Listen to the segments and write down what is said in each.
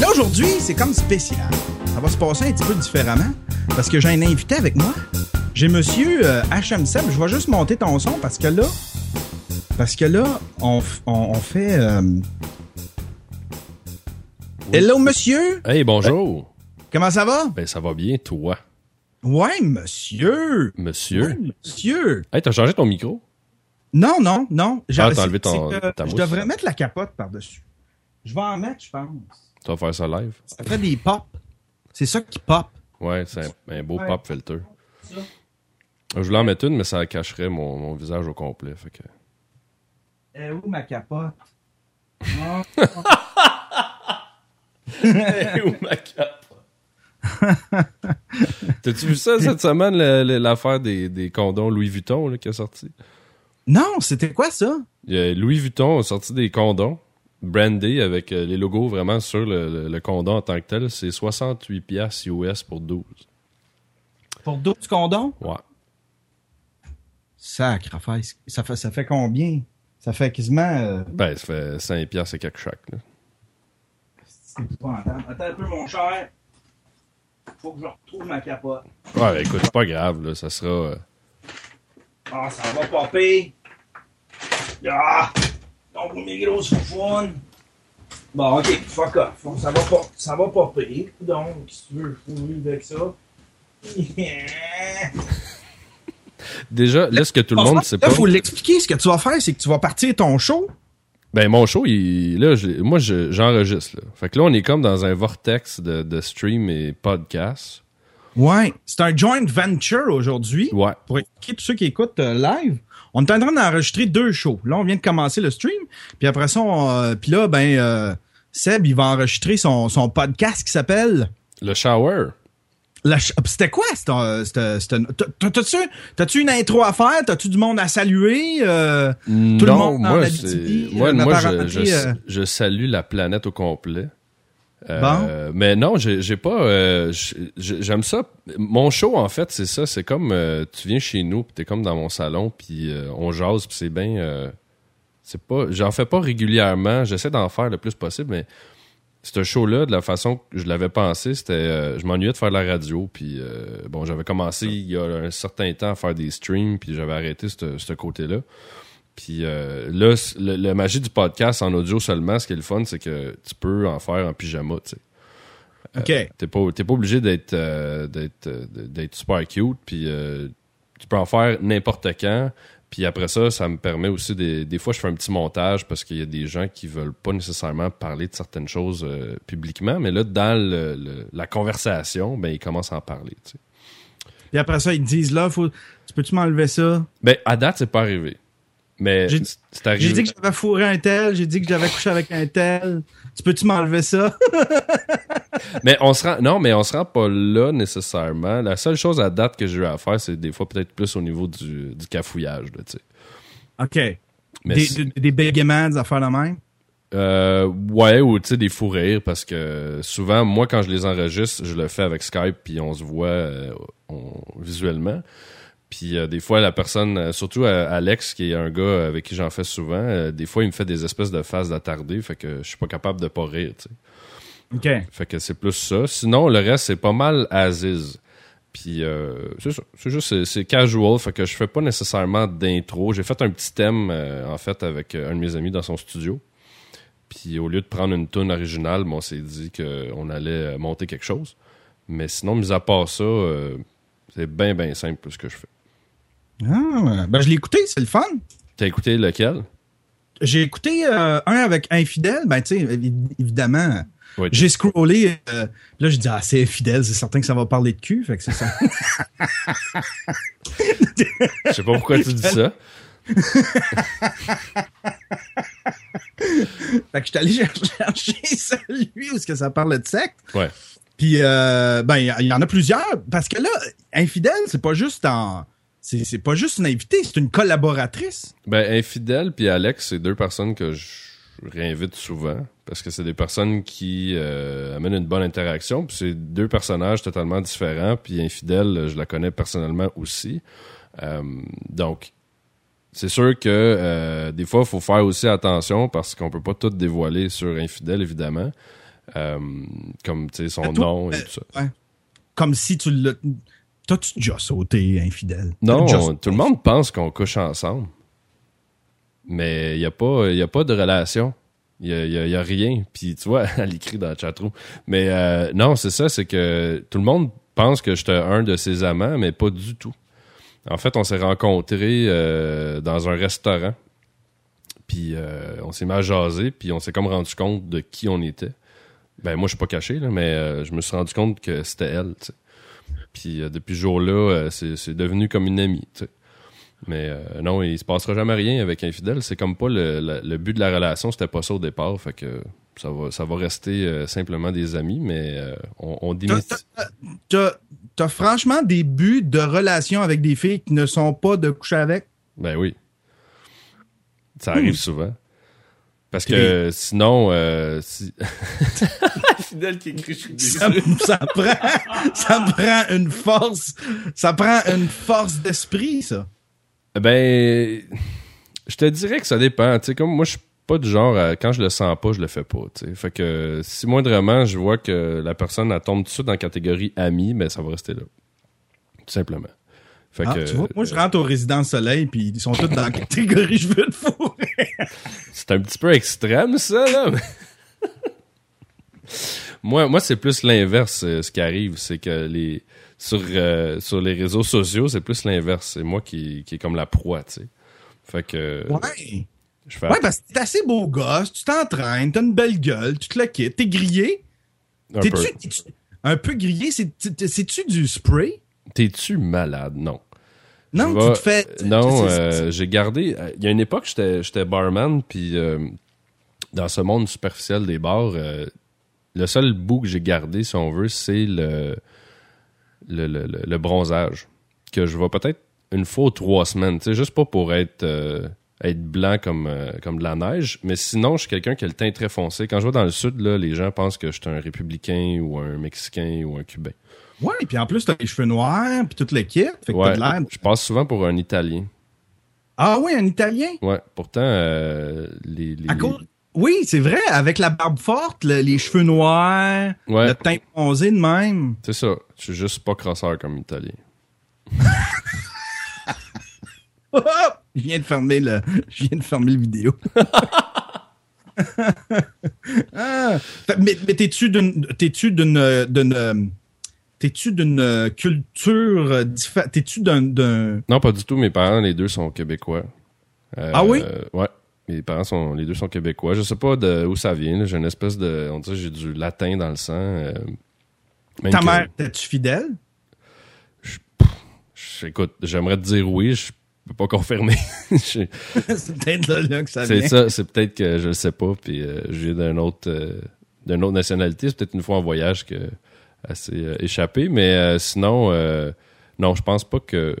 Là, aujourd'hui, c'est comme spécial. Ça va se passer un petit peu différemment parce que j'ai un invité avec moi. J'ai monsieur euh, HM Seb. Je vais juste monter ton son parce que là, parce que là, on, on, on fait. euh, Hello, monsieur? Hey, bonjour. Comment ça va? Ben, ça va bien, toi, Ouais, monsieur. monsieur. Ouais, monsieur. Hey, t'as changé ton micro? Non, non, non. J'ai- Ah, t'as enlevé ton- que ta Je devrais mettre la capote par-dessus. Je vais en mettre, je pense. Tu vas faire ça live? Ça fait des pop. C'est ça qui pop. Ouais, c'est un, un beau Ouais. pop filter. Ça. Je voulais en mettre une, mais ça cacherait mon, mon visage au complet. Fait que... Eh, où ma capote? Ah. Où ma cape? T'as-tu vu ça cette semaine, l'affaire des, des condoms Louis Vuitton là, qui est sorti? Non, c'était quoi ça? A Louis Vuitton a sorti des condoms brandés avec euh, les logos vraiment sur le, le- le condom en tant que tel. C'est 68 piastres US pour 12. Pour 12 condoms? Ouais. Sacrifice. Ça fait, ça fait combien? Ça fait quasiment. euh, Ben, ça fait 5 piastres et quelques chaque. Là. Attends un peu, mon cher. Faut que je retrouve ma capote. Ouais, ben, écoute, c'est pas grave, là, ça sera... euh, Ah, ça va popper. Ah! Donc, mes grosses foufounes. Bon, ok, fuck off. Ça va pas, ça va popper. Donc, si tu veux, faut vivre avec ça. Déjà, là, ce que tout le monde sait Là, pas... faut l'expliquer. Ce que tu vas faire, c'est que tu vas partir ton show. Ben, mon show, il, là, je- moi, je- j'enregistre. Fait que là, on est comme dans un vortex de, de stream et podcast. Ouais. C'est un joint venture aujourd'hui. Ouais. Pour expliquer tous ceux qui écoutent euh, live, on est en train d'enregistrer deux shows. Là, on vient de commencer le stream. Puis après ça, on, euh, puis là, ben, euh, Seb, il va enregistrer son, son podcast qui s'appelle... Le shower. Ch- C'était quoi? c'était, euh, T'as-tu une intro à faire? T'as-tu du monde à saluer? Euh, Tout le non, monde moi. Moi, euh, moi je, je, euh. je salue la planète au complet. Euh, Mais non, j'ai pas... euh, j'ai- J'aime ça. Mon show, en fait, c'est ça. C'est comme... euh, tu viens chez nous, puis t'es comme dans mon salon, puis euh, on jase, puis c'est bien... euh, c'est pas... J'en fais pas régulièrement. J'essaie d'en faire le plus possible, mais... Ce show-là, de la façon que je l'avais pensé, c'était... euh, je m'ennuyais de faire de la radio, puis... euh, bon, j'avais commencé il y a un certain temps à faire des streams, puis j'avais arrêté ce côté-là. Puis euh, là, le, la magie du podcast en audio seulement, ce qui est le fun, c'est que tu peux en faire en pyjama, tu sais. OK. T'es pas, t'es pas obligé d'être d'être d'être super cute, puis tu peux en faire n'importe quand. Puis après ça, ça me permet aussi des, des fois je fais un petit montage parce qu'il y a des gens qui veulent pas nécessairement parler de certaines choses euh, publiquement, mais là dans le- le- la conversation, ben ils commencent à en parler. Tu sais. Puis après ça, ils te disent là, faut, tu peux-tu m'enlever ça? Ben à date c'est pas arrivé, mais c'est arrivé. J'ai dit que j'avais fourré un tel, j'ai dit que j'avais couché avec un tel. Tu peux-tu m'enlever ça? Mais on se rend, non, mais on se rend pas là nécessairement. La seule chose à date que j'ai eu à faire, c'est des fois peut-être plus au niveau du, du cafouillage, là, tu sais. OK. Mais des, des, bégaiements, des affaires de même? euh, ouais, ou tu sais des fous rires parce que souvent, moi quand je les enregistre, je le fais avec Skype puis on se voit euh, on- visuellement. Puis euh, des fois, la personne, surtout Alex, qui est un gars avec qui j'en fais souvent, des fois, il me fait des espèces de faces d'attardé, fait que je suis pas capable de pas rire, tu sais. OK. Fait que c'est plus ça. Sinon, le reste, c'est pas mal Aziz. Puis euh, c'est ça. C'est juste, c'est- casual. Fait que je fais pas nécessairement d'intro. J'ai fait un petit thème, euh, en fait, avec euh, un de mes amis dans son studio. Puis au lieu de prendre une tune originale, bon, on s'est dit qu'on allait euh, monter quelque chose. Mais sinon, mis à part ça, euh, c'est bien, bien simple ce que je fais. Ah, ben je l'ai écouté, c'est le fun. T'as écouté lequel? J'ai écouté euh, un avec Infidèle, ben tu sais, évi- évidemment. Oui. J'ai scrollé, euh, là je dis ah c'est infidèle, c'est certain que ça va parler de cul, fait que c'est ça. Je sais pas pourquoi tu dis ça. fait que je suis allé chercher celui où est-ce que ça parle de secte. Ouais. Puis euh, ben il y, en a plusieurs parce que là infidèle c'est pas juste en c'est c'est pas juste une invitée, c'est une collaboratrice. Ben, Infidèle puis Alex, c'est deux personnes que je réinvite souvent parce que c'est des personnes qui euh, amènent une bonne interaction. Puis c'est deux personnages totalement différents. Puis Infidèle, je la connais personnellement aussi. Euh, donc, c'est sûr que euh, des fois, il faut faire aussi attention parce qu'on peut pas tout dévoiler sur Infidèle, évidemment. comme, tu sais, son nom et tout ça. Comme si tu l'as... T'as-tu déjà sauté Infidèle? Non, tout le monde pense qu'on couche ensemble. Mais il n'y a, pas, a pas de relation. Il y a, rien. Puis tu vois, elle écrit dans le chatroom. Mais euh, non, c'est ça, c'est que tout le monde pense que j'étais un de ses amants, mais pas du tout. En fait, on s'est rencontrés euh, dans un restaurant. Puis euh, on s'est mis à jaser, puis on s'est comme rendu compte de qui on était. Ben moi, je suis pas caché, là, mais je me suis rendu compte que c'était elle. Puis depuis ce jour-là, c'est devenu comme une amie. Mais euh, non, il se passera jamais rien avec Infidèle. C'est comme pas le, but de la relation, c'était pas ça au départ. Fait que ça va, ça va rester euh, simplement des amis, mais euh, on, on T'as as, franchement des buts de relation avec des filles qui ne sont pas de coucher avec? Ben oui. Ça arrive hmm. souvent. Parce que sinon, si... Fidèle qui écrit ça, ça prend, ça prend une force, ça prend une force d'esprit, ça. Ben, je te dirais que ça dépend. Tu sais, comme moi, je suis pas du genre, quand je le sens pas, je le fais pas. Tu sais. Fait que si moindrement, je vois que la personne elle tombe tout de suite dans la catégorie ami, ben ça va rester là. Tout simplement. Fait ah, que, tu vois, moi, je rentre au résident soleil, puis ils sont tous dans la catégorie je veux te fourrer. c'est un petit peu extrême, ça, là. moi, moi c'est plus l'inverse, euh, ce qui arrive. C'est que les sur, euh, sur les réseaux sociaux, c'est plus l'inverse. C'est moi qui, qui est comme la proie, tu sais. Fait que. Ouais. Je fais ouais, parce que t'es assez beau gosse, tu t'entraînes, t'as une belle gueule, tu te le quittes, t'es grillé. Un peu. un peu grillé, c'est-tu du spray? T'es-tu malade? Non. Non, tu te fais. Non, euh, j'ai gardé. Il y a une époque, j'étais barman, puis euh, dans ce monde superficiel des bars, le seul bout que j'ai gardé, si on veut, c'est le le, bronzage, que je vois peut-être une fois ou trois semaines, tu juste pas pour être, euh, être blanc comme, euh, comme de la neige, mais sinon, je suis quelqu'un qui a le teint très foncé. Quand je vais dans le sud, là, les gens pensent que je suis un républicain ou un mexicain ou un cubain. Ouais, puis en plus, t'as les cheveux noirs, puis toute l'équipe, fait ouais, Je passe souvent pour un Italien. Ah oui, un Italien? Ouais, pourtant, euh, les... Oui, c'est vrai, avec la barbe forte, les cheveux noirs, le teint foncé de même. C'est ça. Je suis juste pas crosseur comme italien. je viens de fermer le, je viens de fermer le vidéo. Ah. Mais, t'es-tu d'une, t'es-tu d'une, d'une, t'es-tu d'une culture différente? T'es-tu d'un, Non, pas du tout. Mes parents, les deux sont québécois. ah oui? Ouais. Mes parents sont, les deux sont québécois. Je sais pas de où ça vient. J'ai une espèce de, on dirait, j'ai du latin dans le sang. Euh, Ta mère, es-tu fidèle? écoute, j'aimerais te dire oui, je peux pas confirmer. c'est peut-être là, que ça vient. C'est ça, c'est peut-être que je le sais pas, puis euh, je viens d'une autre, euh, d'une autre nationalité. C'est peut-être une fois en voyage que assez échappé, mais sinon, non, je pense pas que.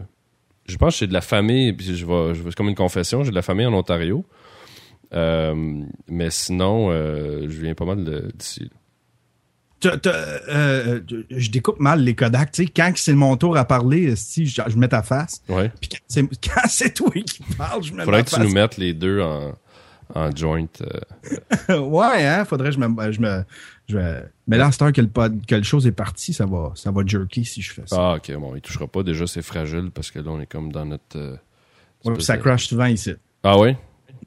Je pense que j'ai de la famille, puis je vais, je vais comme une confession, j'ai de la famille en Ontario. Euh, mais sinon, euh, je viens pas mal d'ici. Euh, je découpe mal les Kodak. Tu sais, quand c'est mon tour à parler, si je, mets ta face. Ouais. Puis quand c'est toi qui parles, je mets Faudrait que tu nous mettes les deux en, en joint. ouais, hein. Faudrait que je me. Je me je... Mais là, à cette que le, que le chose est parti, ça va, ça va jerky si je fais ça. Ah, ok. Bon, il touchera pas. Déjà, c'est fragile parce que là, on est comme dans notre. ouais, ça crash souvent ici. Ah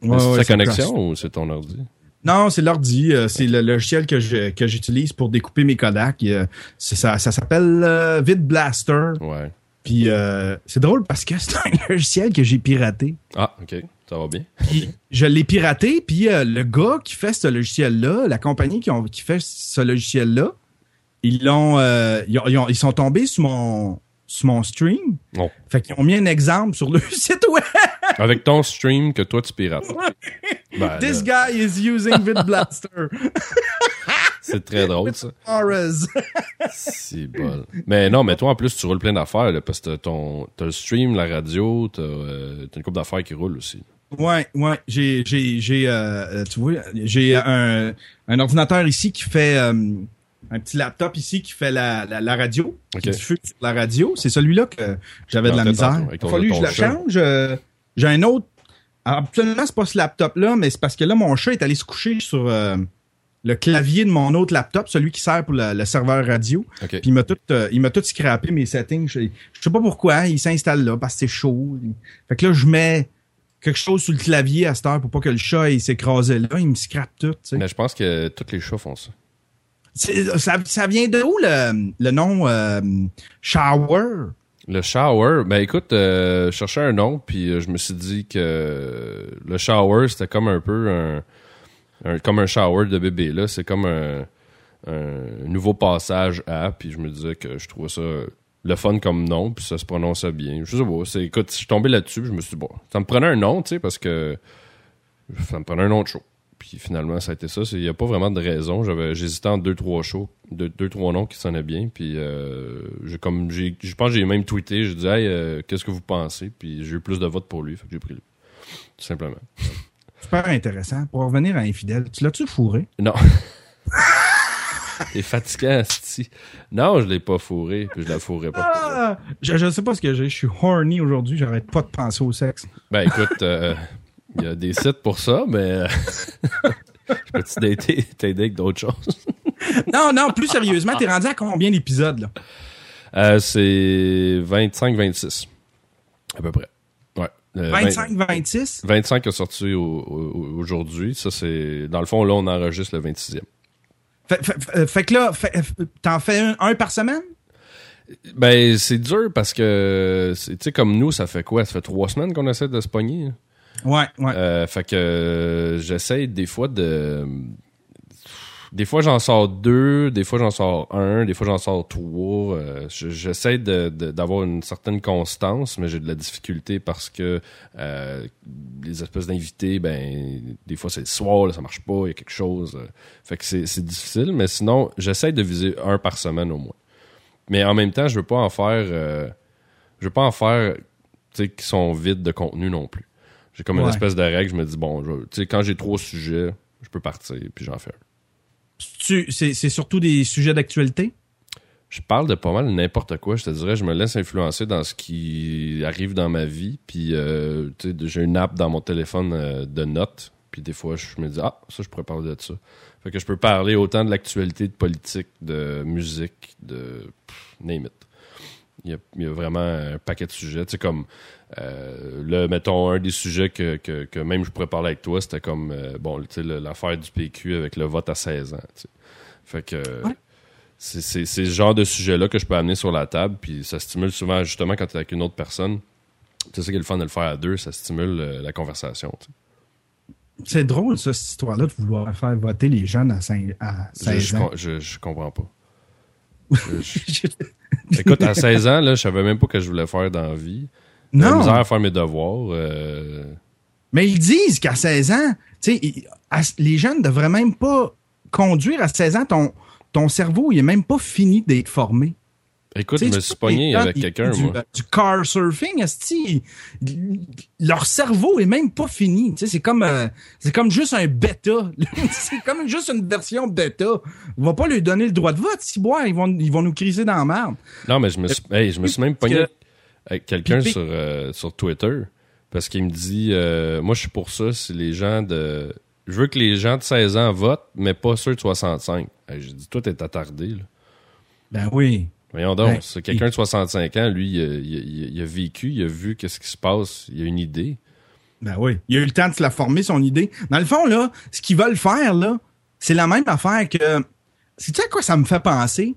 c'est ta connexion ou c'est ton ordi? Non, c'est l'ordi. Euh, c'est le logiciel que j'utilise pour découper mes Kodak. ça, ça s'appelle euh, VidBlaster. Ouais. Puis euh, c'est drôle parce que c'est un logiciel que j'ai piraté. Ah, ok. Ça va bien. je l'ai piraté, puis le gars qui fait ce logiciel-là, la compagnie qui, ont, qui fait ce logiciel-là, ils l'ont, ils, sont tombés sur mon, sur mon stream. Oh. Fait qu'ils ont mis un exemple sur le site web. Avec ton stream que toi tu pirates. Ben, This guy is using VidBlaster. C'est très drôle, ça. C'est bol. Mais non, mais toi, en plus, tu roules plein d'affaires, parce que t'as le stream, la radio, t'as, euh, une couple d'affaires qui roulent aussi. Ouais, ouais. J'ai, j'ai, j'ai, euh, tu vois, j'ai un, un ordinateur ici qui fait euh, un petit laptop ici qui fait la, la, radio, qui diffuse la radio. C'est celui-là que j'avais de la misère. Il a fallu que je la change. Euh, j'ai un autre. Absolument, c'est pas ce laptop-là, mais c'est parce que là, mon chat est allé se coucher sur le clavier de mon autre laptop, celui qui sert pour le, serveur radio. Puis il m'a tout, il m'a tout scrappé mes settings. Je, je sais pas pourquoi, il s'installe là parce que c'est chaud. Fait que là, je mets quelque chose sur le clavier à cette heure pour pas que le chat s'écrase là. Il me scrape tout. Mais je pense que tous les chats font ça. Ça, ça, vient de où le, le nom euh, Shower? Le shower, ben écoute, euh, je cherchais un nom, puis euh, je me suis dit que le shower, c'était comme un peu un, comme un shower de bébé. là C'est comme un, nouveau passage à, puis je me disais que je trouvais ça le fun comme nom, puis ça se prononçait bien. Je sais pas, c'est, écoute, je suis tombé là-dessus, je me suis dit, bon, ça me prenait un nom, tu sais, parce que ça me prenait un nom de show. Puis finalement, ça a été ça. Il n'y a pas vraiment de raison. J'avais, j'hésitais entre deux, trois shows, deux, deux, trois noms qui sonnaient bien. Puis euh, j'ai comme, j'ai, je pense que j'ai même tweeté. Je dis, hey, euh, qu'est-ce que vous pensez? Puis j'ai eu plus de votes pour lui. Fait que j'ai pris lui. Tout simplement. Super intéressant. Pour revenir à Infidèle, tu l'as-tu fourré? Non. T'es fatiguant, si. Non, je l'ai pas fourré, puis je la fourrai pas. Ah, je, je sais pas ce que j'ai. Je suis horny aujourd'hui. J'arrête pas de penser au sexe. Ben écoute, il euh, y a des sites pour ça, mais euh, je peux t'aider avec d'autres choses? non, non, plus sérieusement, t'es rendu à combien d'épisodes, là? Euh, c'est 25-26. À peu près. Ouais. 25-26? 25 a sorti aujourd'hui. Ça, c'est. Dans le fond, là, on enregistre le 26e. Euh, fait, que là, t'en fais un, par semaine? Ben, c'est dur parce que, tu sais, comme nous, ça fait quoi? Ça fait trois semaines qu'on essaie de se pogner. Ouais, ouais. Euh, fait que euh, j'essaie des fois de des fois, j'en sors deux, des fois, j'en sors un, des fois, j'en sors trois. Euh, j'essaie d'avoir une certaine constance, mais j'ai de la difficulté parce que les espèces d'invités, ben, des fois, c'est le soir, ça marche pas, il y a quelque chose. Fait que c'est difficile, mais sinon, j'essaie de viser un par semaine au moins. Mais en même temps, je veux pas en faire... je veux pas en faire, tu sais, qui sont vides de contenu non plus. J'ai comme une espèce de règle, je me dis, bon, tu sais, quand j'ai trois sujets, je peux partir, puis j'en fais un c'est surtout des sujets d'actualité? Je parle de pas mal n'importe quoi. Je te dirais, je me laisse influencer dans ce qui arrive dans ma vie. Puis, euh, j'ai une app dans mon téléphone euh, de notes. Puis des fois, je me dis, ah, ça, je pourrais parler de ça. Fait que je peux parler autant de l'actualité, de politique, de musique, de name it. Il y, a, vraiment un paquet de sujets. Tu sais, comme, euh, le, mettons, un des sujets que, que, même je pourrais parler avec toi, c'était comme, euh, bon, tu l'affaire du PQ avec le vote à 16 ans. Fait que c'est ce genre de sujet-là que je peux amener sur la table, puis ça stimule souvent, justement, quand tu es avec une autre personne. C'est ça qui est le fun de le faire à deux, ça stimule euh, la conversation. C'est drôle, ça, cette histoire-là, de vouloir faire voter les jeunes à, 16 ans. Je, je comprends pas. Écoute, à 16 ans, là, je savais même pas que je voulais faire dans la vie. Non. misère à faire mes devoirs. Euh. Mais ils disent qu'à 16 ans, les jeunes ne devraient même pas conduire à 16 ans. Ton, ton cerveau, il est même pas fini d'être formé. Écoute, je me suis pogné avec quelqu'un, moi. Du car surfing, leur cerveau est même pas fini. C'est comme, euh, c'est comme juste un bêta. c'est comme juste une version bêta. On va pas lui donner le droit de vote. Si boire, ils vont, ils vont nous criser dans la merde. Non, mais je me suis, je me suis même pogné quelqu'un sur, euh, sur Twitter parce qu'il me dit, euh, moi, je suis pour ça, c'est les gens de, je veux que les gens de 16 ans votent, mais pas ceux de 65. J'ai dit, toi, t'es attardé, là. Ben oui. Voyons donc, ben, c'est quelqu'un de 65 ans, lui, il a, vécu, il a vu qu'est-ce qui se passe, il a une idée. Ben oui, il a eu le temps de se la former, son idée. Dans le fond, là, ce qu'ils veulent faire, là, c'est la même affaire que... C'est tu à quoi ça me fait penser?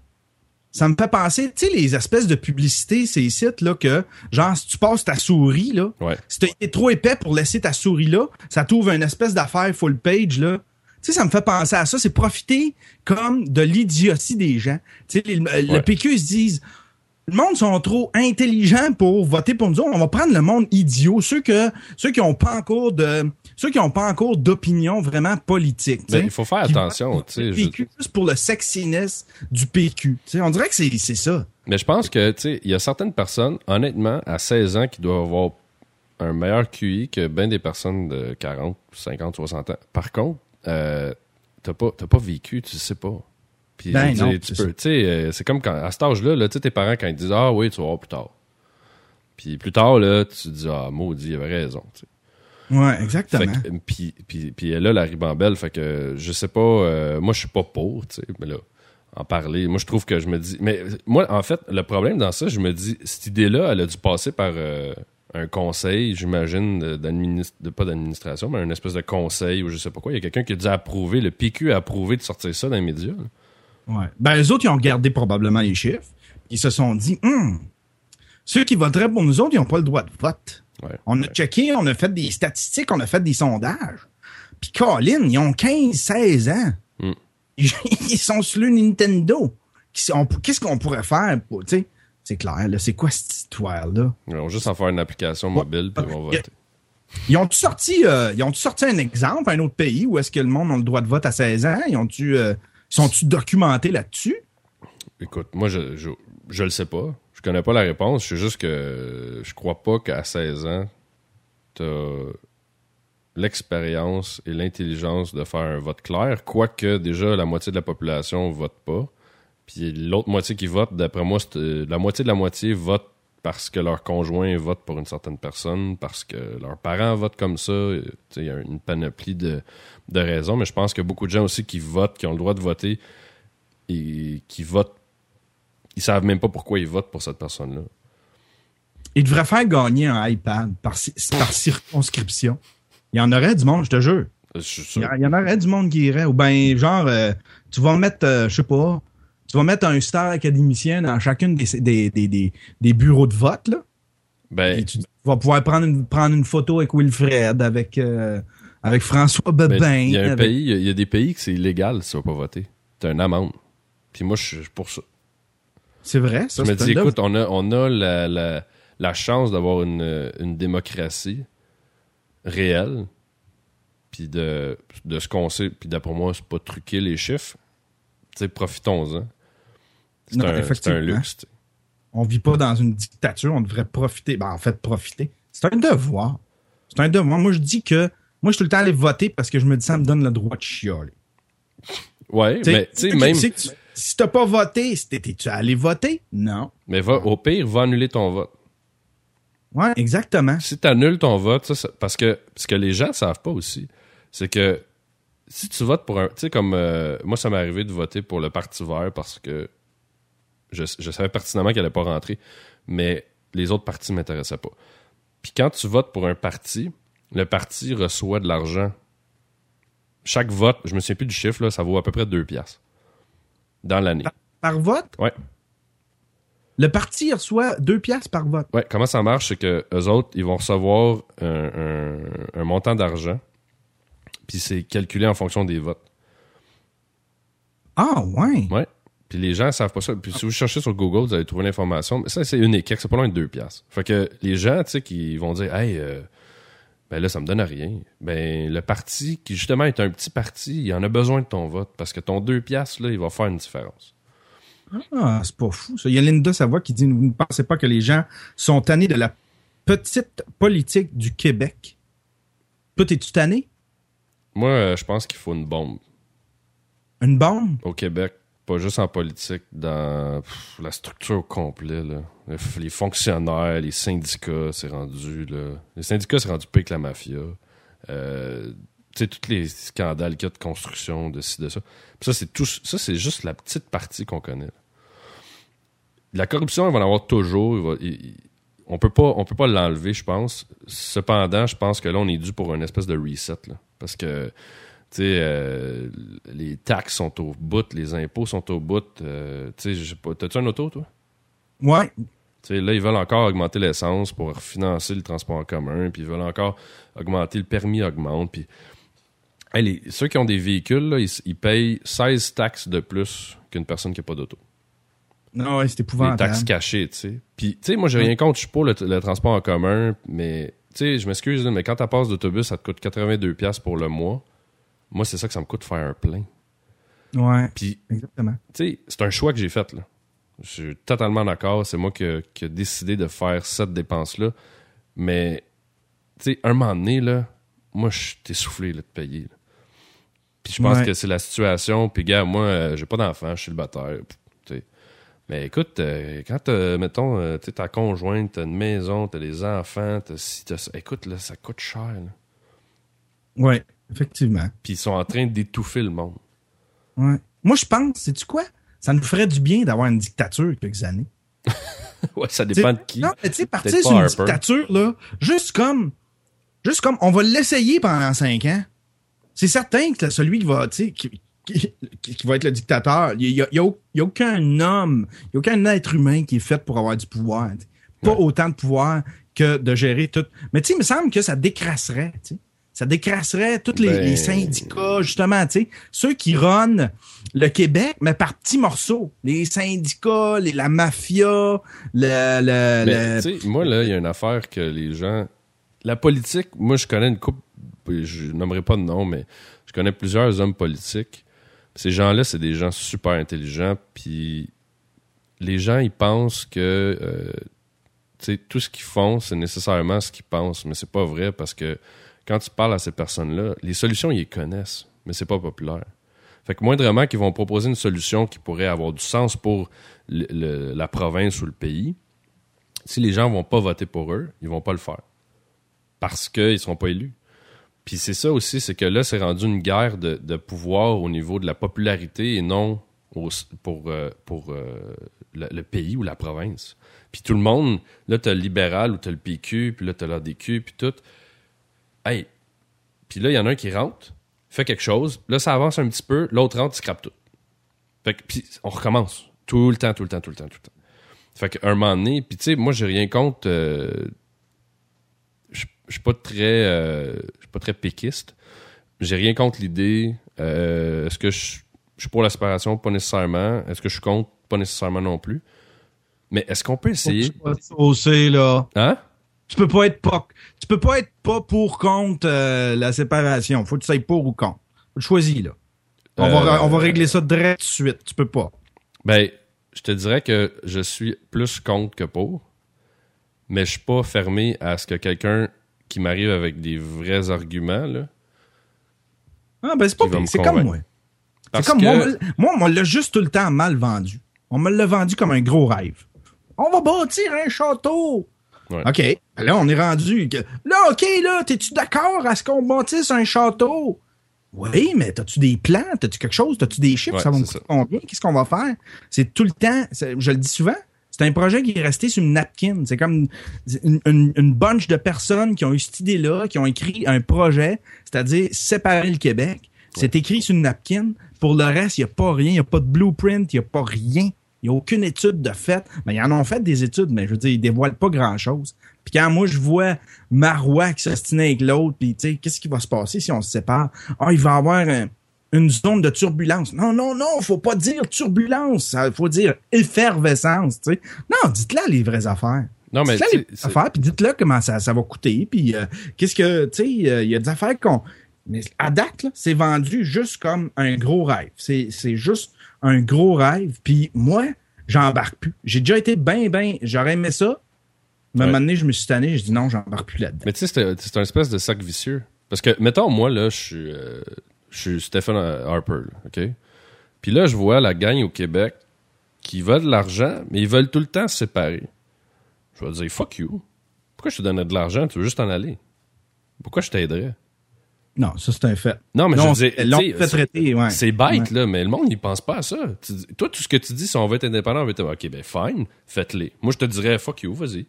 Ça me fait penser, tu sais, les espèces de publicités, ces sites-là, que, genre, si tu passes ta souris, là, ouais. si t'es trop épais pour laisser ta souris là, ça t'ouvre une espèce d'affaire full page, là, tu sais, ça me fait penser à ça. C'est profiter comme de l'idiotie des gens. Tu sais, le PQ se disent, le monde sont trop intelligents pour voter pour nous. On va prendre le monde idiot, ceux que ceux qui ont pas encore de ceux qui ont pas encore d'opinion vraiment politique. Ben, il faut faire attention, tu sais. PQ juste pour le sexiness du PQ. On dirait que c'est ça. Mais je pense que tu sais, il y a certaines personnes, honnêtement, à 16 ans, qui doivent avoir un meilleur QI que bien des personnes de 40, 50, 60 ans. Par contre, euh, t'as pas, pas vécu, tu sais pas. Puis, Ben non, tu c'est peux, tu sais, euh, c'est comme quand, à cet âge-là, là, tes parents, quand ils disent, ah oui, tu vas voir plus tard. Puis plus tard, là, tu te dis, ah, maudit, il avait raison, tu sais. Ouais, exactement. Puis, puis, puis elle a la ribambelle, fait que je sais pas, euh, moi je suis pas pour, tu sais, mais là, en parler, moi je trouve que je me dis, mais moi en fait, le problème dans ça, je me dis, cette idée-là, elle a dû passer par euh, un conseil, j'imagine, de, pas d'administration, mais un espèce de conseil ou je sais pas quoi. Il y a quelqu'un qui a dû approuver, le PQ a approuvé de sortir ça dans les médias. là. Ouais. Ben, les autres, ils ont regardé probablement les chiffres. Ils se sont dit, Hum, ceux qui voteraient pour nous autres, ils n'ont pas le droit de vote. Ouais. On a checké, on a fait des statistiques, on a fait des sondages. Puis Colin, ils ont 15, 16 ans. Mm. Ils, sont sur le Nintendo. Qu'est-ce qu'on pourrait faire pour, tu sais, c'est clair, là, c'est quoi cette histoire-là? Ils vont juste en faire une application mobile puis ils vont voter. Ils ont sorti, euh, ils ont sorti un exemple, un autre pays où est-ce que le monde a le droit de vote à 16 ans? Ils ont-tu, euh, sont-tu documentés là-dessus? Écoute, moi je, je, je le sais pas. Je connais pas la réponse. Je sais juste que je crois pas qu'à 16 ans, t'as l'expérience et l'intelligence de faire un vote clair, quoique déjà la moitié de la population vote pas. Puis l'autre moitié qui vote, d'après moi, euh, la moitié de la moitié vote parce que leur conjoint vote pour une certaine personne, parce que leurs parents votent comme ça. Euh, Il y a une panoplie de, de raisons, mais je pense que beaucoup de gens aussi qui votent, qui ont le droit de voter et qui votent, ils savent même pas pourquoi ils votent pour cette personne-là. Ils devraient faire gagner un iPad par, ci- par circonscription. Il y en aurait du monde, je te jure. Il y, en- il y en aurait du monde qui irait. Ou ben genre, euh, tu vas mettre, euh, je sais pas, tu vas mettre un star académicien dans chacune des, des, des, des, des bureaux de vote, là. Ben, Et tu vas pouvoir prendre une, prendre une photo avec Wilfred, avec, euh, avec François Bebin. ben, il y a un avec- pays, il y a- des pays que c'est illégal si tu vas pas voter. T'as une amende. Puis moi, je suis pour ça. C'est vrai, ça. je me dis, écoute, on a, on a la, la, la chance d'avoir une, une démocratie réelle, puis de, de ce qu'on sait, puis d'après moi, c'est pas truquer les chiffres. Tu sais, profitons-en. C'est un, luxe. on vit pas dans une dictature, on devrait profiter. Ben, en fait, profiter. C'est un devoir. C'est un devoir. Moi, je dis que, moi, je suis tout le temps allé voter parce que je me dis, ça me donne le droit de chialer. Ouais, T'sais, mais tu sais, tu même. sais tu- si t'as pas voté, si t'étais- tu allé voter? Non. Mais va, au pire, va annuler ton vote. Ouais, exactement. si tu annules ton vote, ça, ça- parce que ce que les gens ne savent pas aussi, c'est que si tu votes pour un. Tu sais, comme euh, moi, ça m'est arrivé de voter pour le Parti vert parce que je, je savais pertinemment qu'elle n'allait pas rentrer, mais les autres partis ne m'intéressaient pas. Puis quand tu votes pour un parti, le parti reçoit de l'argent. Chaque vote, je me souviens plus du chiffre, là, ça vaut à peu près 2 piastres dans l'année. Par vote, Ouais. le parti reçoit deux piastres par vote. Ouais, comment ça marche, c'est que eux autres, ils vont recevoir un, un- un montant d'argent, puis c'est calculé en fonction des votes. Ah, ouais. Ouais. Puis les gens savent pas ça. Puis si vous cherchez sur Google, vous allez trouver l'information. Mais ça, c'est unique. C'est pas loin de 2 piastres. Fait que les gens, tu sais, qui vont dire, hey, euh, ben là, ça me donne rien. Ben, le parti, qui justement est un petit parti, il en a besoin de ton vote. Parce que ton 2 piastres, là, il va faire une différence. Ah, c'est pas fou, ça. Il y a Linda Savoie qui dit, vous ne pensez pas que les gens sont tannés de la petite politique du Québec? Toi, es-tu tanné? Moi, euh, je pense qu'il faut une bombe Une bombe? au Québec. Pas juste en politique, dans la structure au complet. Les, fonctionnaires, les syndicats, c'est rendu. Là. Les syndicats, c'est rendu pire que la mafia. Euh, tu sais, tous les scandales qu'il y a de construction, de ci, de ça. Puis ça, c'est tout. Ça, c'est juste la petite partie qu'on connaît. La corruption, il va en avoir toujours. on peut pas, peut pas l'enlever, je pense. Cependant, je pense que là, on est dû pour une espèce de reset. Parce que tu sais, euh, les taxes sont au bout, les impôts sont au bout. euh, tu sais. T'as-tu un auto, toi? Ouais. Tu sais, là, ils veulent encore augmenter l'essence pour financer le transport en commun, puis ils veulent encore augmenter le permis augmente. Puis, Hey, les- ceux qui ont des véhicules, là, ils, ils payent 16 taxes de plus qu'une personne qui n'a pas d'auto. Non, ouais, c'est Des épouvantable. taxes cachées, tu sais. Puis, tu sais, moi, j'ai rien contre, je suis pour le, le transport en commun, mais, tu sais, je m'excuse, mais quand tu passes d'autobus, ça te coûte 82$ piastres pour le mois. Moi, c'est ça que ça me coûte faire un plein. Ouais, Puis, exactement. tu sais, c'est un choix que j'ai fait, là. Je suis totalement d'accord. C'est moi qui qui ai décidé de faire cette dépense-là. Mais tu sais, un moment donné, là, moi, je suis essoufflé de payer. Puis je pense que c'est la situation. Puis, gars, moi, euh, j'ai pas d'enfant, je suis le batteur. Mais écoute, euh, quand, mettons, euh, tu ta conjointe, t'as une maison, t'as des enfants, t'as si, écoute, là, ça coûte cher. Là. Ouais, effectivement. Puis ils sont en train d'étouffer le monde. Ouais. Moi, je pense, sais-tu quoi? Ça nous ferait du bien d'avoir une dictature quelques années. ouais, ça dépend de qui. Non, mais tu sais, partir sur une dictature, là, juste comme, juste comme, on va l'essayer pendant cinq ans. C'est certain que celui qui va, tu sais, qui, qui, va être le dictateur. Il n'y a, y a, aucun homme, il n'y a aucun être humain qui est fait pour avoir du pouvoir. Pas autant de pouvoir que de gérer tout. Mais tu sais, il me semble que ça décrasserait. Ça décrasserait tous les, ben, syndicats, justement, tu sais, ceux qui runnent le Québec, mais par petits morceaux. Les syndicats, les, la mafia, le... le, le... Moi, là, il y a une affaire que les gens... La politique, moi, je connais une coupe, je nommerai pas de nom, mais je connais plusieurs hommes politiques. Ces gens-là, c'est des gens super intelligents, puis les gens, ils pensent que euh, tout ce qu'ils font, c'est nécessairement ce qu'ils pensent, mais c'est pas vrai parce que quand tu parles à ces personnes-là, les solutions, ils les connaissent, mais c'est pas populaire. Fait que moindrement qu'ils vont proposer une solution qui pourrait avoir du sens pour la province ou le pays, si les gens vont pas voter pour eux, ils vont pas le faire. Parce qu'ils seront pas élus. Puis c'est ça aussi, c'est que là, c'est rendu une guerre de, pouvoir au niveau de la popularité et non pour, euh, pour euh, le, pays ou la province. Puis tout le monde, là, t'as le libéral ou t'as le PQ, puis là, t'as l'ADQ, puis tout. Hey! Puis là, il y en a un qui rentre, fait quelque chose, là, ça avance un petit peu, l'autre rentre, il scrape tout. Fait que, puis on recommence. Tout le temps, tout le temps, tout le temps, tout le temps. Fait qu'un moment donné, puis tu sais, moi, j'ai rien contre... Euh, je suis pas très euh, suis pas très péquiste. J'ai rien contre l'idée. Euh, est-ce que je, suis pour la séparation? Pas nécessairement. Est-ce que je suis contre? Pas nécessairement non plus. Mais est-ce qu'on peut essayer? saucer, là. Hein? Tu peux pas être pas tu peux pas être pas pour contre euh, la séparation. Faut que tu sois pour ou contre. Choisis là. On, va, on va régler ça direct de suite. Tu peux pas. Ben, je te dirais que je suis plus contre que pour, mais je suis pas fermé à ce que quelqu'un qui m'arrive avec des vrais arguments, là. Ah, ben c'est pas C'est comme moi. C'est comme moi. Moi, on l'a juste tout le temps mal vendu. On me l'a vendu comme un gros rêve. On va bâtir un château. OK. Là, on est rendu. Là, OK, là, t'es-tu d'accord à ce qu'on bâtisse un château? Oui, mais t'as-tu des plans? T'as-tu quelque chose? T'as-tu des chiffres? ça va me coûter combien? Qu'est-ce qu'on va faire? C'est tout le temps. Je le dis souvent. C'est un projet qui est resté sur une napkin. C'est comme une, une, bunch de personnes qui ont eu cette idée-là, qui ont écrit un projet, c'est-à-dire séparer le Québec. C'est écrit sur une napkin. Pour le reste, il n'y a pas rien. Il n'y a pas de blueprint. Il n'y a pas rien. Il n'y a aucune étude de fait. Mais ben, ils en ont fait des études, mais je veux dire, ils dévoilent pas grand-chose. Puis quand moi, je vois Marois qui s'ostine avec l'autre, puis tu sais, qu'est-ce qui va se passer si on se sépare? Ah, il va y avoir un une zone de turbulence. Non, non, non, faut pas dire turbulence, il faut dire effervescence, tu sais. Non, dites-le les vraies affaires. Non, mais dites les affaires, puis dites-le comment ça, ça va coûter, puis euh, qu'est-ce que, tu sais, euh, il y a des affaires qu'on... Mais à date, c'est vendu juste comme un gros rêve. C'est juste un gros rêve, puis moi, j'embarque plus. J'ai déjà été bien, bien, j'aurais aimé ça, mais à un moment donné, je me suis tanné, je dis non, j'embarque plus là-dedans. Mais tu sais, c'est un espèce de sac vicieux. Parce que, mettons, moi, là, je suis... Euh, je suis Stephen Harper, OK? Puis là, je vois la gang au Québec qui veulent de l'argent, mais ils veulent tout le temps se séparer. Je vais dire, fuck you. Pourquoi je te donnerais de l'argent? Tu veux juste en aller. Pourquoi je t'aiderais? Non, ça c'est un fait. Non, mais non, je fait traiter, ouais. C'est bête, là, mais le monde n'y pense pas à ça. toi, tout ce que tu dis, si on veut être indépendant, on veut être. OK, ben fine, faites-les. Moi, je te dirais, fuck you, vas-y.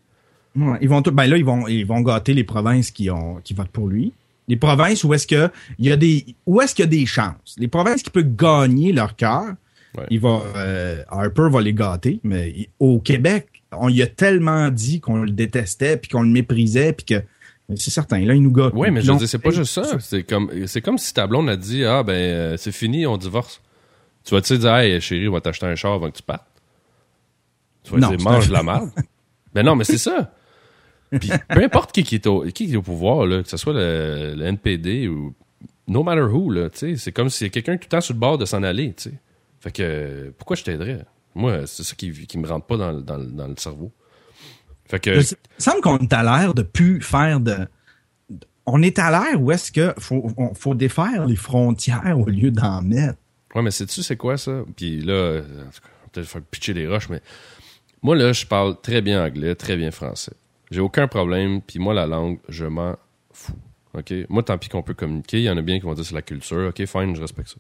ils vont tout, ben là, ils vont, ils vont gâter les provinces qui ont, qui votent pour lui les provinces où est-ce que il y a des où est-ce qu'il y a des chances? Les provinces qui peuvent gagner leur cœur, il va euh, Harper va les gâter, mais au Québec, on y a tellement dit qu'on le détestait puis qu'on le méprisait puis que c'est certain, là, il nous gâte. Oui, mais je dire, c'est pas juste ça. C'est comme, c'est comme si ta blonde a dit, ah, ben, euh, c'est fini, on divorce. Tu vas-tu dire, hey, chérie, on va t'acheter un char avant que tu partes? Tu vas dire, mange de la merde? mais non, mais c'est ça peu importe qui, qui, est au, qui est au pouvoir, là, que ce soit le, NPD ou no matter who, là, c'est comme si quelqu'un tout le temps sur le bord de s'en aller. sais. Fait que pourquoi je t'aiderais? Moi, c'est ça qui, qui me rentre pas dans, dans, dans le cerveau. Fait que. Il semble qu'on a l'air de plus faire de on est à l'ère où est-ce que faut, faut défaire les frontières au lieu d'en mettre. Ouais, mais sais-tu c'est quoi ça? Puis là, peut-être faire pitcher des roches, mais moi là, je parle très bien anglais, très bien français. J'ai aucun problème, puis moi la langue, je m'en fous. OK? Moi, tant pis qu'on peut communiquer, il y en a bien qui vont dire c'est la culture. OK, fine, je respecte ça.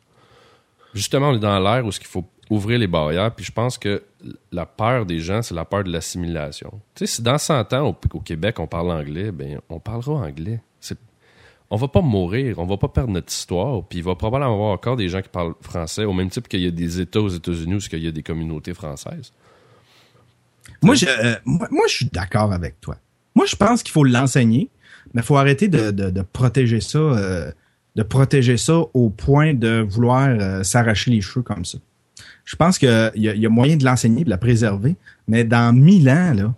Justement, on est dans l'ère où il faut ouvrir les barrières, puis je pense que la peur des gens, c'est la peur de l'assimilation. Tu sais, si dans 100 ans, au, Québec, on parle anglais, ben on parlera anglais. On va pas mourir, on va pas perdre notre histoire, puis il va probablement avoir encore des gens qui parlent français, au même type qu'il y a des États aux États-Unis où il y a des communautés françaises. Moi, je, euh, moi, je suis d'accord avec toi. Moi, je pense qu'il faut l'enseigner, mais il faut arrêter de, protéger ça, euh, de protéger ça au point de vouloir euh, s'arracher les cheveux comme ça je pense qu'il y, y, a moyen de l'enseigner, de la préserver, mais dans mille ans, là,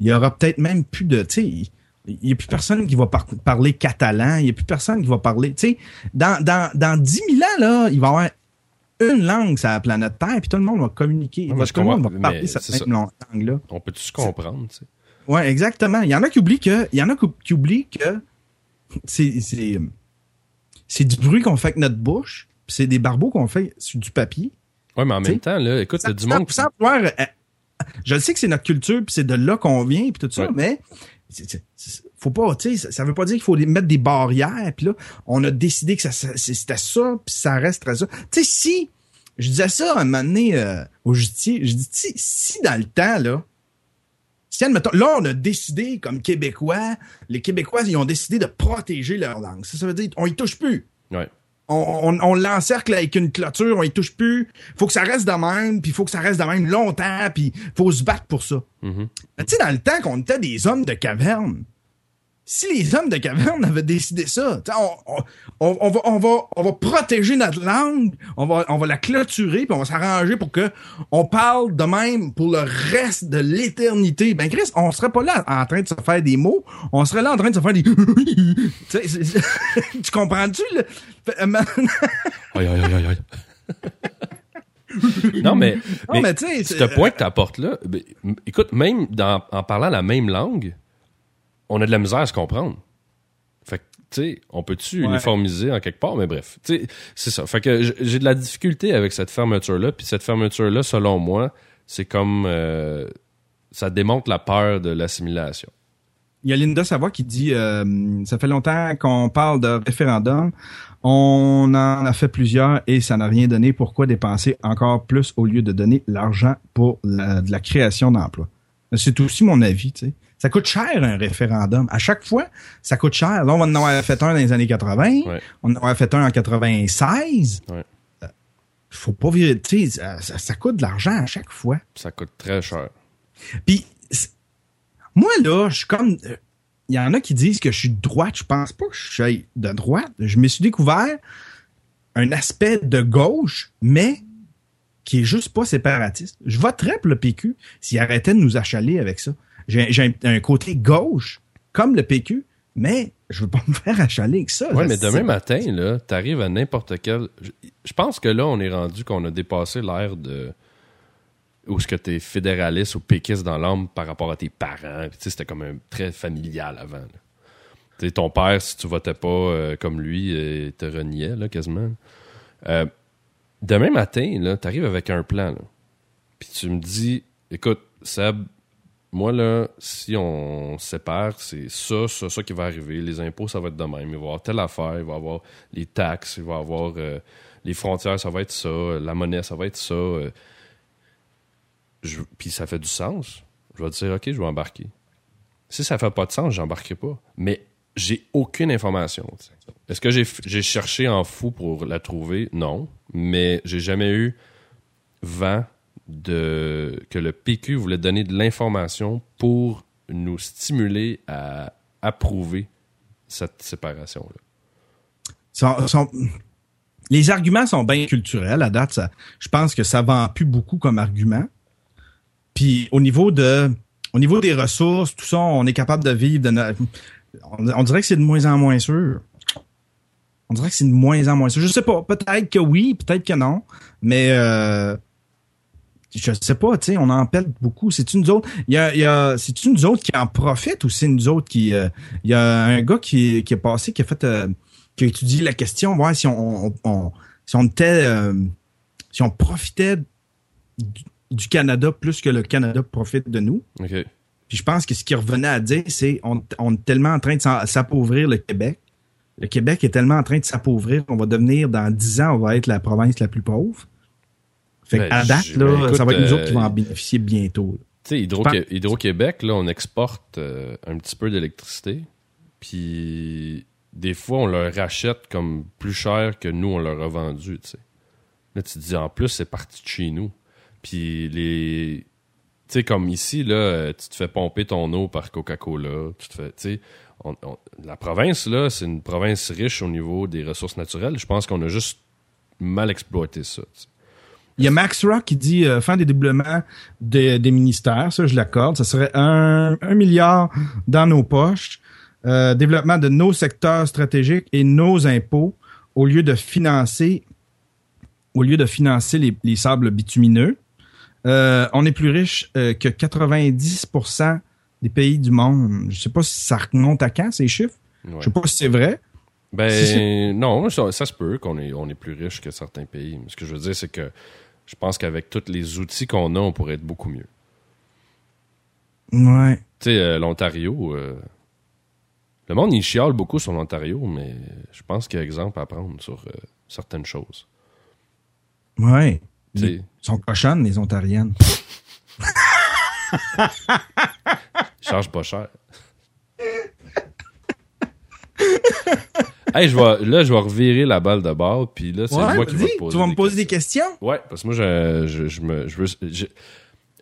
il y aura peut-être même plus de, il n'y a plus personne qui va parler catalan, il n'y a plus personne qui va parler, dans, dans, dans 10 000 ans, là, il va y avoir une langue sur la planète Terre, puis tout le monde va communiquer. tout le monde va parler cette langue-là. On peut tous comprendre, tu sais. Ouais, exactement. Il y en a qui oublient que, il y en a qui oublient que c'est, c'est, c'est du bruit qu'on fait avec notre bouche, c'est des barbeaux qu'on fait sur du papier. Ouais, mais en même temps, là, écoute, t'as du monde. Euh, je sais que c'est notre culture, puis c'est de là qu'on vient, puis tout ça, mais faut pas, tu sais, ça veut pas dire qu'il faut mettre des barrières, puis là, on a décidé que ça, c'était ça, puis ça resterait ça. Tu sais, si, je disais ça un moment donné euh, au justice, je dis, si dans le temps, là, si, admettons, là, on a décidé, comme Québécois, les Québécois, ils ont décidé de protéger leur langue. Ça, ça veut dire, on y touche plus. Ouais on, on, l'encercle avec une clôture, on y touche plus. Faut que ça reste de même, puis faut que ça reste de même longtemps, puis faut se battre pour ça. Mm-hmm. Tu sais, dans le temps qu'on était des hommes de caverne, si les hommes de caverne avaient décidé ça, on, on, on, va, on, va, on va protéger notre langue, on va, on va la clôturer, puis on va s'arranger pour que on parle de même pour le reste de l'éternité. Ben Chris, on serait pas là en train de se faire des mots, on serait là en train de se faire des... tu comprends-tu? aïe, aïe, aïe, aïe. non, mais, non, mais, tu sais, ce point que tu apportes là, ben, écoute, même dans, en parlant la même langue, on a de la misère à se comprendre. Fait que, tu sais, on peut-tu uniformiser en quelque part, mais bref. Tu sais, c'est ça. Fait que j'ai de la difficulté avec cette fermeture-là, puis cette fermeture-là, selon moi, c'est comme... Euh, ça démontre la peur de l'assimilation. Il y a Linda Savoie qui dit euh, ça fait longtemps qu'on parle de référendum. On en a fait plusieurs et ça n'a rien donné. Pourquoi dépenser encore plus au lieu de donner l'argent pour de la création d'emplois? C'est aussi mon avis, tu sais. Ça coûte cher un référendum. À chaque fois, ça coûte cher. Là, on en avoir fait un dans les années 80. On en a fait un en 96. Ouais. Euh, faut pas virer. Tu sais, ça, coûte de l'argent à chaque fois. Ça coûte très cher. Puis, moi, là, je suis comme. Il euh, y en a qui disent que je suis de droite. Je pense pas que je suis de droite. Je me suis découvert un aspect de gauche, mais qui est juste pas séparatiste. Je voterais pour le PQ s'il arrêtait de nous achaler avec ça. J'ai un, côté gauche, comme le PQ, mais je veux pas me faire achaler avec ça. Oui, mais demain matin, là, t'arrives à n'importe quel. Je, pense que là, on est rendu qu'on a dépassé l'ère de. Où ce que t'es fédéraliste ou péquiste dans l'âme par rapport à tes parents. Tu sais, c'était comme un très familial avant. Tu ton père, si tu votais pas euh, comme lui, il euh, te reniait, là, quasiment. Euh, demain matin, là, t'arrives avec un plan. Puis tu me dis, écoute, Seb, moi, là, si on sépare, c'est ça, ça, ça qui va arriver. Les impôts, ça va être de même. Il va y avoir telle affaire, il va y avoir les taxes, il va y avoir euh, les frontières, ça va être ça. La monnaie, ça va être ça. Euh. puis ça fait du sens. Je vais dire, OK, je vais embarquer. Si ça fait pas de sens, j'embarquerai pas. Mais j'ai aucune information. Est-ce que j'ai cherché en fou pour la trouver? Non. Mais j'ai jamais eu vent que le PQ voulait donner de l'information pour nous stimuler à approuver cette séparation-là. les arguments sont bien culturels à date. je pense que ça vend plus beaucoup comme argument. Puis au niveau de, au niveau des ressources, tout ça, on est capable de vivre. De on, dirait que c'est de moins en moins sûr. On dirait que c'est de moins en moins sûr. Je sais pas. Peut-être que oui, peut-être que non. Mais euh, je sais pas, tu sais, on en pète beaucoup. C'est-tu nous autres? Il y a, il y a, c'est-tu nous autres qui en profitent ou c'est nous autres qui, euh, il y a un gars qui, qui est passé, qui a fait, euh, qui a étudié la question, voir si on, on, si on était, euh, si on profitait du, Canada plus que le Canada profite de nous. OK. Puis je pense que ce qu'il revenait à dire, c'est on, on est tellement en train de s'appauvrir le Québec. Le Québec est tellement en train de s'appauvrir qu'on va devenir, dans dix ans, on va être la province la plus pauvre. Fait ben, à date, là, ça va être nous autres qui vont en euh, bénéficier bientôt. Tu sais, Hydro-Québec, là, on exporte euh, un petit peu d'électricité. Puis des fois, on leur rachète comme plus cher que nous, on leur a vendu, tu sais. Là, tu te dis, en plus, c'est parti de chez nous. Puis les... Tu sais, comme ici, là, tu te fais pomper ton eau par Coca-Cola. Tu te fais, tu sais... la province, là, c'est une province riche au niveau des ressources naturelles. Je pense qu'on a juste mal exploité ça. Il y a Max Rock qui dit euh, fin des doublements des, ministères, ça je l'accorde. Ça serait un, milliard dans nos poches. Euh, développement de nos secteurs stratégiques et nos impôts au lieu de financer au lieu de financer les, sables bitumineux. Euh, on est plus riche que 90% des pays du monde. Je sais pas si ça remonte à quand ces chiffres. Je sais pas si c'est vrai. Ben non, ça, se peut qu'on est on est plus riche que certains pays. Ce que je veux dire, c'est que je pense qu'avec tous les outils qu'on a, on pourrait être beaucoup mieux. Ouais. Tu sais, euh, l'Ontario, euh, le monde, il chiale beaucoup sur l'Ontario, mais je pense qu'il y a exemple à prendre sur euh, certaines choses. Ouais. Ils sont cochonnes, les Ontariennes. Ils chargent pas cher. hey, je vais, là, je vais revirer la balle de bord, puis là, c'est moi qui vais te poser. Tu vas me poser des questions? Ouais, parce que moi, je, je, je me, je veux,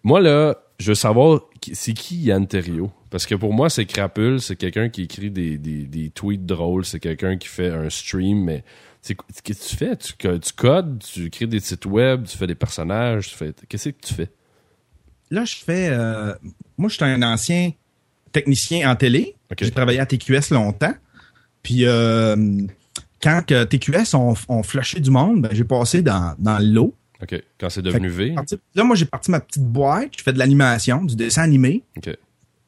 moi, là, je veux savoir c'est qui Yann Terrio. Parce que pour moi, c'est crapule, c'est quelqu'un qui écrit des, des, des tweets drôles, c'est quelqu'un qui fait un stream, mais qu'est-ce que tu fais? Tu, tu codes, tu crées des sites web, tu fais des personnages, tu fais. Qu'est-ce que tu fais? Là, je fais. Euh, moi, je suis un ancien technicien en télé. J'ai travaillé à TQS longtemps. Puis euh, quand que TQS ont, ont flushé du monde, ben, j'ai passé dans, dans l'eau. OK. Quand c'est devenu V. Là, moi, j'ai parti ma petite boîte. Je fais de l'animation, du dessin animé. OK.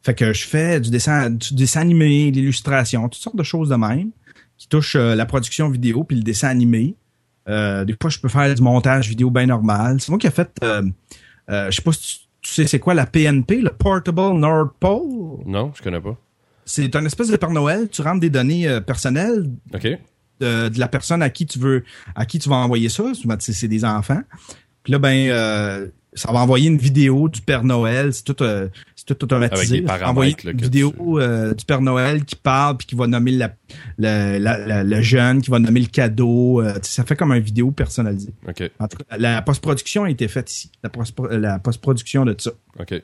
Fait que je fais du dessin, du dessin animé, l'illustration, toutes sortes de choses de même qui touchent euh, la production vidéo puis le dessin animé. Euh, des fois, je peux faire du montage vidéo bien normal. C'est moi qui ai fait, euh, euh, je sais pas si tu, sais c'est quoi la PNP, le Portable Nord Pole? Non, je connais pas c'est un espèce de Père Noël. Tu rentres des données euh, personnelles de, la personne à qui tu veux, à qui tu vas envoyer ça. C'est des enfants. Puis là, ben, euh, ça va envoyer une vidéo du Père Noël. C'est tout, euh, c'est tout automatisé. Avec envoyer une vidéo du Père Noël qui parle puis qui va nommer la, le jeune, qui va nommer le cadeau. ça fait comme un vidéo personnalisé. En tout cas, la post-production a été faite ici. La, post-production de ça. OK.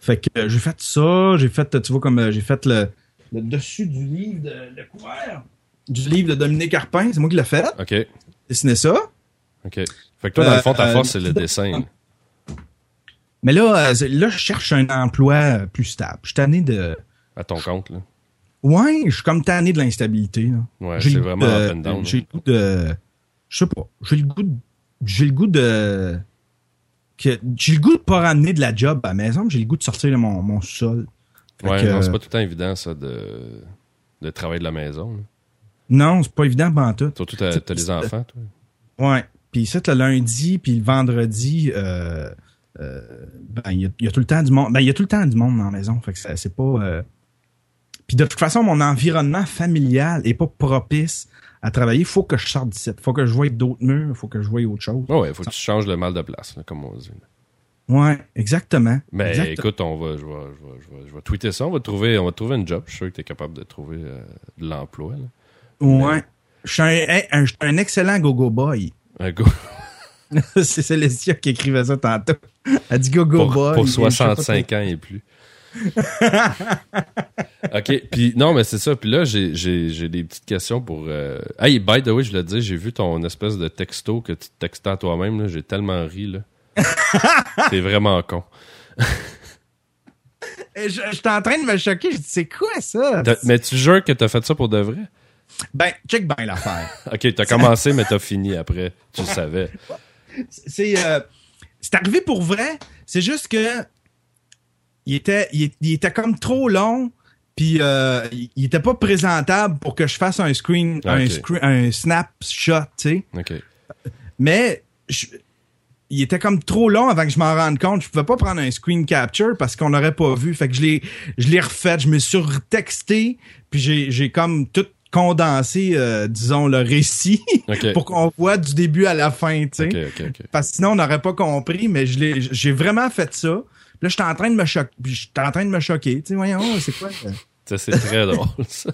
Fait que euh, j'ai fait ça, j'ai fait, tu vois, comme euh, j'ai fait le, le, dessus du livre de le couvert du livre de Dominique Carpin, c'est moi qui l'ai fait. OK. Dessiné ça. OK. Fait que toi, dans le fond, ta euh, force, c'est le dessin. Mais là, là, je cherche un emploi plus stable. Je suis tanné de. À ton compte, là. Ouais, je suis comme tanné de l'instabilité. Ouais, c'est vraiment up and down. J'ai le goût de. Je sais pas. J'ai le goût de. J'ai le goût de que j'ai le goût de pas ramener de la job à la maison, mais j'ai le goût de sortir de mon, mon sol. ouais, non, c'est pas tout le temps évident, ça, de, de travailler de la maison. Non, c'est pas évident, ben tout. Surtout, t'as, t'as des enfants, toi. Ouais. Puis ça, le lundi, puis le vendredi, euh, euh, ben, il y, a, tout le temps du monde. Ben, il y a tout le temps du monde dans la maison. Fait que c'est pas. Euh... Puis de toute façon, mon environnement familial est pas propice à travailler, il faut que je sorte d'ici. Il faut que je voie d'autres murs, il faut que je voie autre chose. ouais, il faut que tu changes le mal de place, comme on dit. Ouais, exactement. Mais écoute, on va, je vais, je, vais, je, vais, tweeter ça. On va trouver, on va trouver une job. Je suis sûr que tu es capable de trouver euh, de l'emploi. Ouais. Je suis un, un, excellent go-go boy. Un go. C'est Célestia qui écrivait ça tantôt. Elle dit go-go boy. Pour 65 ans et plus. OK. Puis non, mais c'est ça. Puis là, j'ai, des petites questions pour. Euh... Hey, by the way, je voulais te dire, j'ai vu ton espèce de texto que tu textais à toi-même. J'ai tellement ri. là. T'es vraiment con. je, suis en train de me choquer. Je dis, c'est quoi ça? mais tu jures que t'as fait ça pour de vrai? Ben, check bien l'affaire. OK, t'as commencé, mais t'as fini après. Tu le savais. C'est. Euh, c'est arrivé pour vrai. C'est juste que il était, il, était comme trop long. Puis euh, il, était pas présentable pour que je fasse un screen, un, un snapshot, tu sais. Mais il était comme trop long avant que je m'en rende compte. Je pouvais pas prendre un screen capture parce qu'on n'aurait pas vu. Fait que je l'ai, je l'ai refait. Je me suis retexté. Puis j'ai, j'ai comme tout condensé, euh, disons, le récit pour qu'on voit du début à la fin, tu sais. Parce que sinon, on n'aurait pas compris. Mais je l'ai, j'ai vraiment fait ça. Là, j'étais en train de me choquer. J'étais en train de me choquer. Tu sais, voyons, c'est quoi? Ça, c'est très drôle, ça.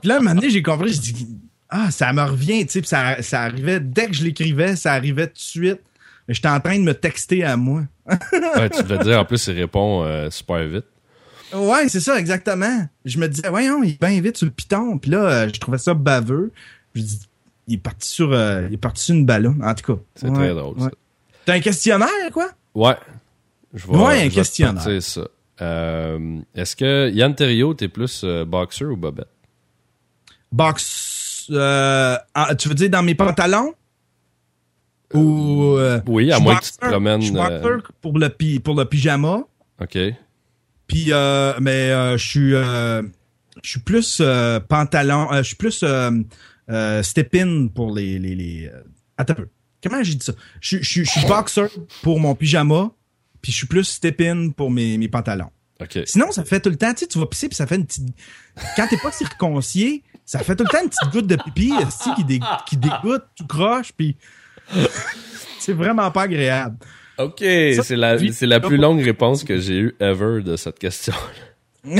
Puis là, un moment donné, j'ai compris, je dis, ah, ça me revient, tu sais, ça, ça arrivait, dès que je l'écrivais, ça arrivait tout de suite. Mais j'étais en train de me texter à moi. ouais, tu devais dire, en plus, il répond euh, super vite. Ouais, c'est ça, exactement. Je me disais, voyons, il est bien vite sur le piton. Puis là, euh, je trouvais ça baveux. Je dis, il est parti sur, euh, il est parti sur une ballon, en tout cas. C'est très drôle, ça. T'as un questionnaire, quoi? Ouais. Je vois, ouais, un questionnaire. C'est ça. Euh, Est-ce que Yann Terriot, t'es plus euh, boxer ou bobette? Box. Euh, ah, tu veux dire dans mes pantalons? Ou. Euh, oui, à moins que tu te promènes. Je suis boxer pour le, pour le pyjama. OK. Puis, mais je suis. je suis plus pantalon. je suis plus step-in pour les. les, les attends un peu. Comment j'ai dit ça? Je, je, je suis boxer pour mon pyjama puis je suis plus step-in pour mes, mes pantalons. Sinon, ça fait tout le temps, tu sais, tu vas pisser, puis ça fait une petite... Quand t'es pas circoncié, ça fait tout le temps une petite goutte de pipi qui, dé... qui dégoûte, tout croche, puis c'est vraiment pas agréable. OK, c'est la, c'est la plus longue réponse que j'ai eue ever de cette question.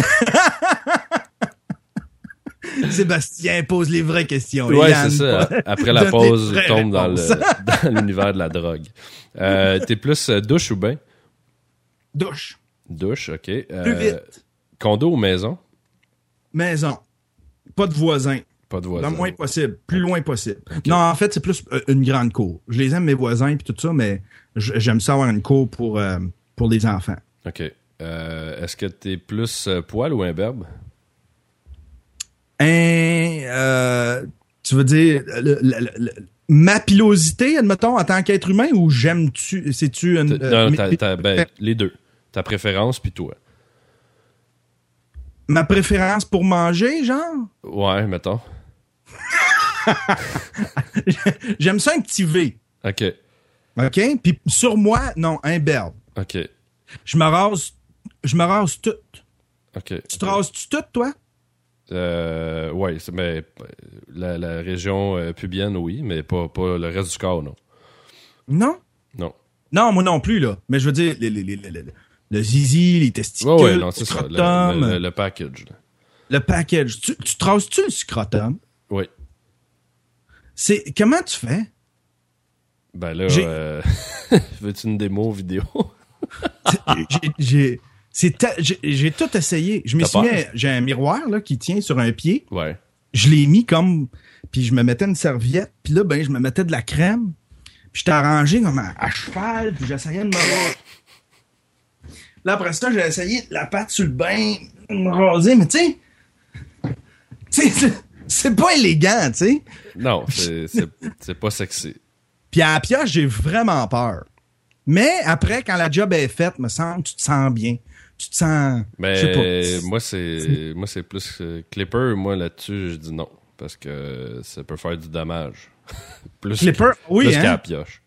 Sébastien pose les vraies questions. Ouais, c'est ça. Après la pause, tombe dans, l'univers de la drogue. Euh, T'es plus euh, douche ou bain? Douche. Douche, OK. Plus euh, vite. Condo ou maison? Maison. Pas de voisins. Pas de voisins. Le moins possible. Plus loin possible. Non, en fait, c'est plus euh, une grande cour. Je les aime, mes voisins, puis tout ça, mais j'aime ça avoir une cour pour, euh, pour les enfants. OK. Est-ce que t'es plus poil ou imberbe? Un... tu veux dire... ma pilosité, admettons, en tant qu'être humain, ou j'aime-tu... C'est-tu une... non, ben, les deux. Ta préférence, puis toi. Ma préférence pour manger, genre? Ouais, mettons. J'aime ça un petit V. OK. OK? Puis sur moi, non, un berbe. OK. Je me rase, je me rase tout. OK. Tu te rases-tu tout, toi? Euh, ouais, mais la, la région euh, pubienne, oui, mais pas, pas le reste du corps, non. Non? Non. Non, moi non plus, là. Mais je veux dire, les, les, les, le zizi, les testicules, ouais, non, c'est ça, le, le, package. Le package. Tu, tu traces-tu le scrotum? Oui. C'est comment tu fais? Ben là, euh, veux-tu une démo vidéo? j'ai j'ai tout essayé. Je me suis mis, j'ai un miroir là qui tient sur un pied. Ouais. Je l'ai mis comme, puis je me mettais une serviette, puis là ben je me mettais de la crème, puis j'étais arrangé comme à, cheval, puis j'essayais de me Là, après ça, j'ai essayé la patte sur le bain, me raser, mais tu sais, c'est pas élégant, tu sais. Non, c'est pas sexy. Puis à la pioche, j'ai vraiment peur. Mais après, quand la job est faite, me semble, tu te sens bien. Tu te sens. Mais moi, c'est moi c'est plus Clipper. Moi, là-dessus, je dis non. Parce que ça peut faire du dommage. plus Clipper, oui. Plus hein? qu'à la pioche.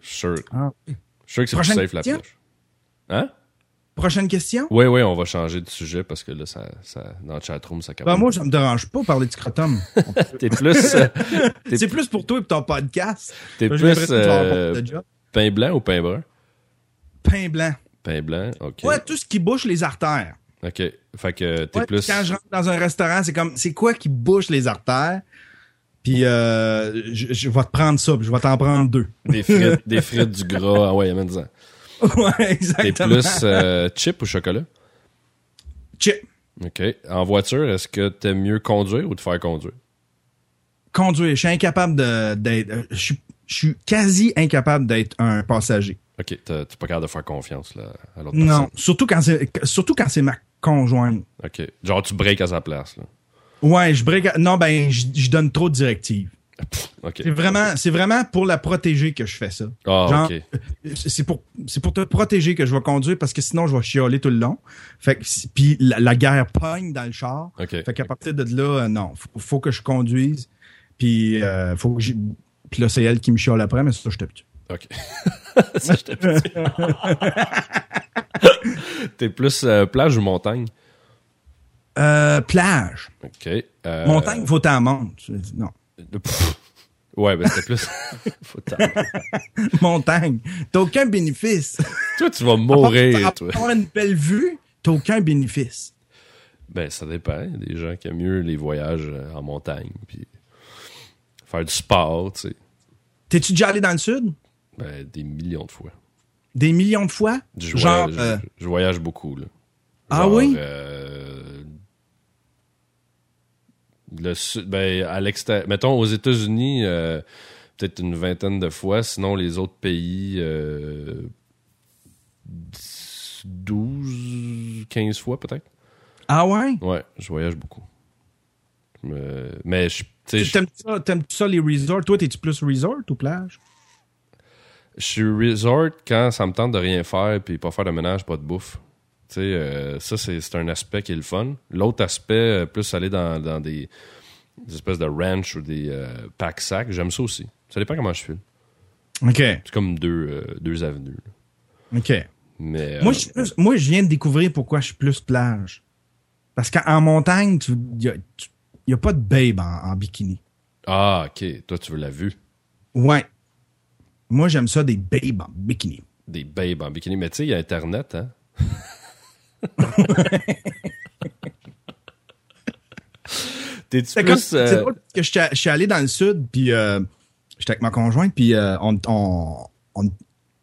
Je suis sûr. Ah, je suis sûr que c'est plus safe la pioche. Hein? Prochaine question? Oui, oui, on va changer de sujet parce que là, ça, ça, dans le chatroom, ça ben, Moi, ça me dérange pas parler de scrotum. t'es plus. Euh, c'est plus pour toi et pour ton podcast. T'es plus. Euh, pain blanc ou pain brun? Pain blanc. Pain blanc, ok. Ouais, tout ce qui bouche les artères. Ok. Fait que t'es plus. Quand je rentre dans un restaurant, c'est comme, c'est quoi qui bouche les artères? Puis euh, je, vais te prendre ça, puis je vais t'en prendre deux. Des frites, des frites du gras, ah ouais, amène-en. ouais, exactement. T'es plus euh, chip ou chocolat? Chip. OK. En voiture, est-ce que t'aimes mieux conduire ou te faire conduire? Conduire. Je suis incapable d'être... Euh, je suis quasi incapable d'être un passager. OK. T'es pas capable de faire confiance là, à l'autre personne? Non. Surtout quand c'est surtout quand c'est ma conjointe. OK. Genre, tu breaks à sa place. Là. Ouais, je break... Non, ben, je donne trop de directives. C'est vraiment, c'est vraiment pour la protéger que je fais ça. Ah, c'est pour, c'est pour te protéger que je vais conduire parce que sinon je vais chialer tout le long. Fait que, puis la, guerre pogne dans le char. Fait qu'à partir de là, euh, non, faut, faut que je conduise. Puis euh, faut que puis là c'est elle qui me chiale après, mais ça je t'habitue. Ok. ça je t'habitue. T'es plus euh, plage ou montagne? Euh, plage. OK. Euh, montagne, faut t'en. Non. Ouais, ben c'était plus. faut montagne. T'as aucun bénéfice. toi, tu vas mourir, toi. Avoir une belle vue, t'as aucun bénéfice. Ben, ça dépend. Il y a des gens qui aiment mieux les voyages euh, en montagne, puis faire du sport, tu sais. T'es-tu déjà allé dans le sud? Ben, des millions de fois. Des millions de fois? Je Genre, voyage, je, voyage beaucoup, là. ah oui? Le, ben, à l'extérieur, mettons aux États-Unis, euh, peut-être une vingtaine de fois. Sinon, les autres pays, 12, 15 fois peut-être. Ah ouais? Ouais, je voyage beaucoup. mais je. T'aimes ça, ça les resorts? Toi, t'es-tu plus resort ou plage? Je suis resort quand ça me tente de rien faire puis pas faire de ménage, pas de bouffe. Euh, ça, c'est un aspect qui est le fun. L'autre aspect, euh, plus aller dans, des, espèces de ranch ou des euh, pack sacs, j'aime ça aussi. Ça dépend comment je file. OK. C'est comme deux, deux avenues. OK. Mais, moi, je, moi, je viens de découvrir pourquoi je suis plus plage. Parce qu'en montagne, il n'y a, pas de babe en, bikini. Ah, OK. Toi, tu veux la vue. Ouais. Moi, j'aime ça des babes en bikini. Des babes en bikini. Mais tu sais, il y a Internet, hein? T'es-tu plus... C'est euh, que je suis allé dans le sud, puis euh, j'étais avec ma conjointe, puis euh, on,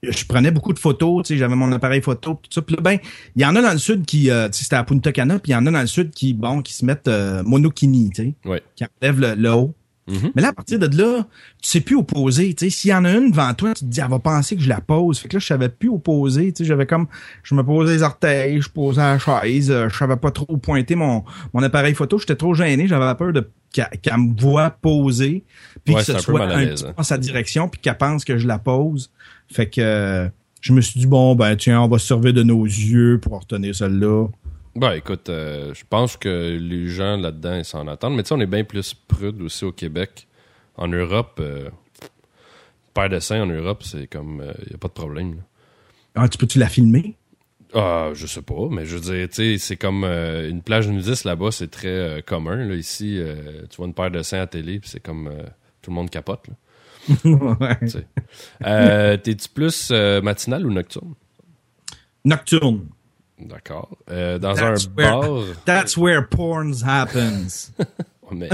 je prenais beaucoup de photos, tu sais, j'avais mon appareil photo, tout ça. Puis là, ben, il y en a dans le sud qui, tu sais, c'était à Punta Cana, puis il y en a dans le sud qui, bon, qui se mettent monokini, tu sais, ouais. qui enlèvent le haut. Mm-hmm. Mais là, à partir de là, tu sais plus opposer. Tu sais, s'il y en a une devant toi, tu te dis, elle va penser que je la pose. Fait que là, je savais plus opposer. Tu sais, j'avais comme, je me posais les orteils, je posais la chaise, euh, je savais pas trop pointer mon, mon appareil photo. J'étais trop gêné. J'avais peur de qu'elle me voit poser, puis que ce soit un, petit hein. sa direction, puis qu'elle pense que je la pose. Fait que euh, je me suis dit, bon, ben tiens, on va se servir de nos yeux pour retenir celle-là. Ben écoute, euh, je pense que les gens là-dedans, ils s'en attendent. Mais tu sais, on est bien plus prude aussi au Québec. En Europe, euh, paire de seins en Europe, c'est comme, il euh, n'y a pas de problème. Ah, tu peux-tu la filmer? Ah, je sais pas, mais je veux dire, tu sais, c'est comme euh, une plage nudiste là-bas, c'est très commun. Là. Ici, tu vois une paire de seins à télé, puis c'est comme tout le monde capote. ouais. T'es-tu plus matinal ou nocturne? Nocturne. D'accord. Euh, dans un bar. That's where porn happens. mais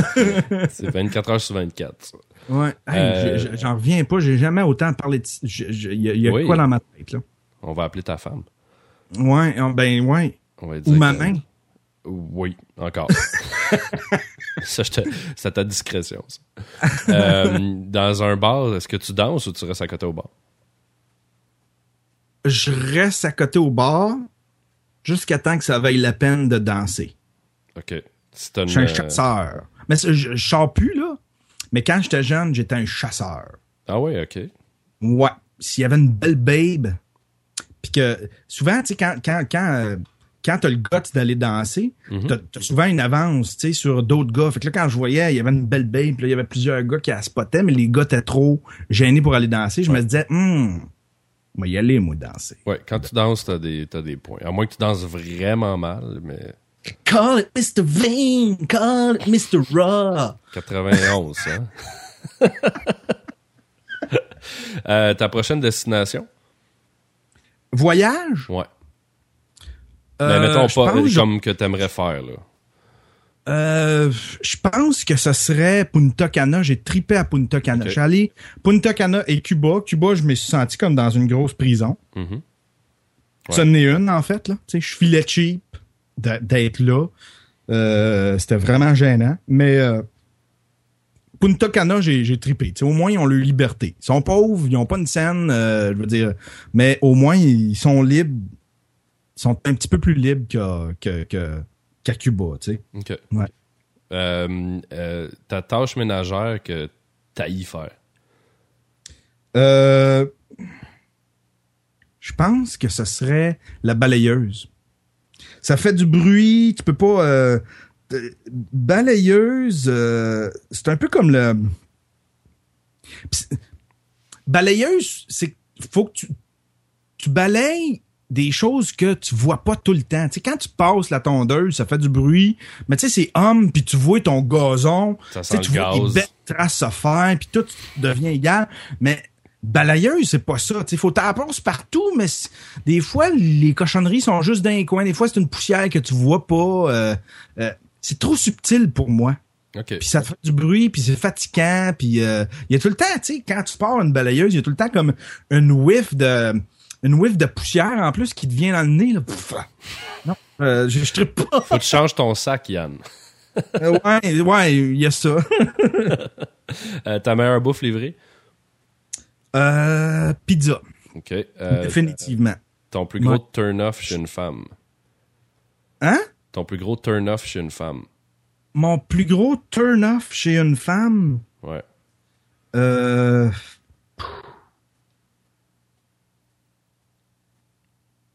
c'est 24 heures sur 24. Ouais. Euh, j'en reviens pas. J'ai jamais autant parlé de. Il y a, quoi dans ma tête, là? On va appeler ta femme. Ouais, ben, ouais. Ou ma main. Oui, encore. ça, c'est à ta discrétion, ça. Euh, dans un bar, est-ce que tu danses ou tu restes à côté au bar? Je reste à côté au bar jusqu'à temps que ça vaille la peine de danser. OK. je suis un euh, chasseur. Mais je, je, sors plus, là. Mais quand j'étais jeune, j'étais un chasseur. Ah ouais, OK. Ouais. S'il y avait une belle babe, puis que souvent, tu sais, quand, quand, quand, euh, quand t'as le gars d'aller danser, mhm. t'as, souvent une avance, tu sais, sur d'autres gars. Fait que là, quand je voyais, il y avait une belle babe, puis là, il y avait plusieurs gars qui la spottaient, mais les gars étaient trop gênés pour aller danser. Je me disais, hum, moi y aller, moi, danser. Ouais, quand tu danses, t'as des, t'as des points. À moins que tu danses vraiment mal, mais. Call it Mr. Vane, call it Mr. Raw. 91, hein? euh, ta prochaine destination? Voyage? Ouais. Euh, mais mettons pas comme que t'aimerais faire, là. Euh, je pense que ce serait Punta Cana. J'ai tripé à Punta Cana. Je suis allé Punta Cana et Cuba. Cuba, je me suis senti comme dans une grosse prison. Mm Ça en est une, en fait. Là. je filais cheap d'être là. Euh, c'était vraiment gênant. Mais euh, Punta Cana, j'ai tripé. au moins, ils ont leur liberté. Ils sont pauvres, ils n'ont pas une scène, je veux dire. Mais au moins, ils sont libres. Ils sont un petit peu plus libres que, que qu'à Cuba, tu sais. OK. Ouais. Euh, euh, ta tâche ménagère que t'haïs faire? Euh, je pense que ce serait la balayeuse. Ça fait du bruit, tu peux pas... Euh, balayeuse, c'est un peu comme le... Balayeuse, c'est faut que tu, tu balayes des choses que tu vois pas tout le temps. Tu sais, quand tu passes la tondeuse, ça fait du bruit, mais tu sais, c'est homme, puis tu vois ton gazon, ça sent tu le vois gaz. des belles traces se faire, puis tout devient égal. Mais balayeuse, c'est pas ça. Il faut t'apprendre partout, mais des fois, les cochonneries sont juste dans les coins. Des fois, c'est une poussière que tu vois pas. Euh, euh, c'est trop subtil pour moi. OK. Puis ça fait du bruit, puis c'est fatigant, puis il y a tout le temps, tu sais, quand tu pars une balayeuse, il y a tout le temps comme une whiff de une whiff de poussière en plus qui te vient dans le nez. Là. Pff, non, euh, je, je trippe pas. Faut que tu changes ton sac, Yann. Euh, ouais, ouais, il y a ça. Euh, ta meilleure bouffe livrée? Euh, pizza, OK. Euh, définitivement. ton plus gros Ouais. turn-off chez une femme? Hein? Ton plus gros turn-off chez une femme? Mon plus gros turn-off chez une femme, Ouais. euh,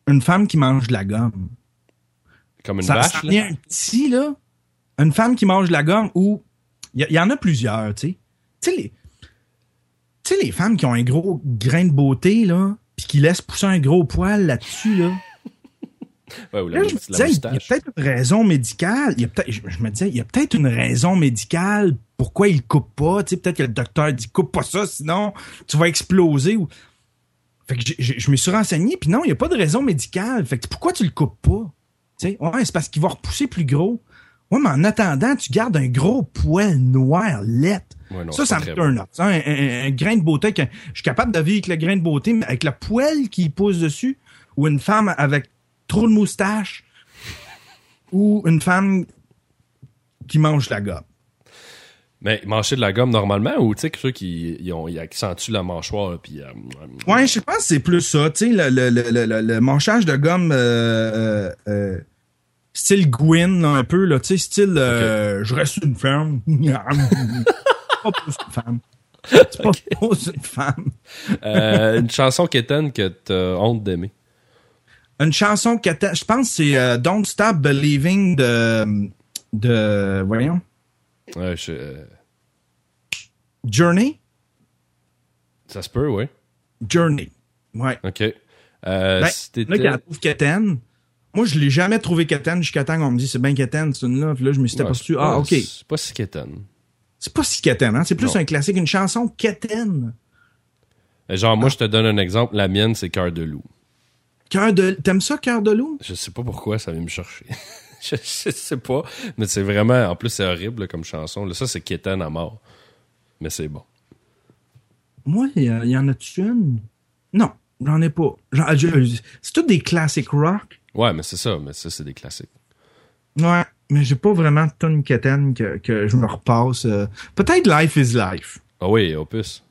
une femme qui mange de la gomme. Comme une ça, vache, ça là? un petit, là. Une femme qui mange de la gomme ou. Il y, y en a plusieurs, tu sais. Tu sais, les. Tu sais, les femmes qui ont un gros grain de beauté, là, puis qui laissent pousser un gros poil là-dessus, là. Ouais, ou la, Là, je me disais, il y a peut-être une raison médicale. Il y a peut-être, je, je me disais, il y a peut-être une raison médicale pourquoi il coupe pas. Tu sais, peut-être que le docteur dit coupe pas ça, sinon tu vas exploser. Ou... Fait que je me suis renseigné, puis non, il n'y a pas de raison médicale. Fait que pourquoi tu le coupes pas? Tu sais, ouais, c'est parce qu'il va repousser plus gros. Ouais, mais en attendant, tu gardes un gros poil noir. Ouais, non, ça, ça me turn. Ça, Un, un- un grain de beauté, que, je suis capable de vivre avec le grain de beauté, mais avec le poil qui pousse dessus, ou une femme avec trop de moustache, ou une femme qui mange la gomme. Mais manger de la gomme normalement ou tu sais, ceux qui ils ont, ils accentuent la mâchoire puis. euh, Ouais, je pense que c'est plus ça, tu sais, le, le, le, le, le manchage de gomme euh, euh, euh, style Gwyn, un peu, là, tu sais, style euh, je reste une femme. pas plus une femme. C'est pas plus une femme. euh, une chanson quétaine que t'as honte d'aimer. Une chanson que t'as- je pense que c'est euh, Don't Stop Believing de de voyons Je- euh, Journey? Ça se peut, oui. Journey. Ouais. OK. Euh, Ben, là, qui la trouve quétaine. Moi, je l'ai jamais trouvé quétaine jusqu'à temps qu'on me dit c'est bien quétaine, c'est une là. Puis là, je me suis Ouais, aperçu, ah, ok. C'est pas si quétaine. C'est pas si hein. C'est plus Non. un classique, une chanson quétaine. Euh, Genre, moi, je te donne un exemple. La mienne, c'est Cœur de loup. Cœur de, t'aimes ça, cœur de loup? Je sais pas pourquoi ça vient me chercher. je, je sais pas. Mais c'est vraiment. En plus, c'est horrible là, comme chanson. Là, ça, c'est quétaine à mort. Mais c'est bon. Moi, il y, en a-tu une? Non, j'en ai pas. C'est tous des classiques rock. Ouais, mais c'est ça. Mais ça, c'est des classiques. Ouais, mais j'ai pas vraiment de tonne quétaine que, que je me repasse. euh. Peut-être Life is Life. Ah oui, Opus.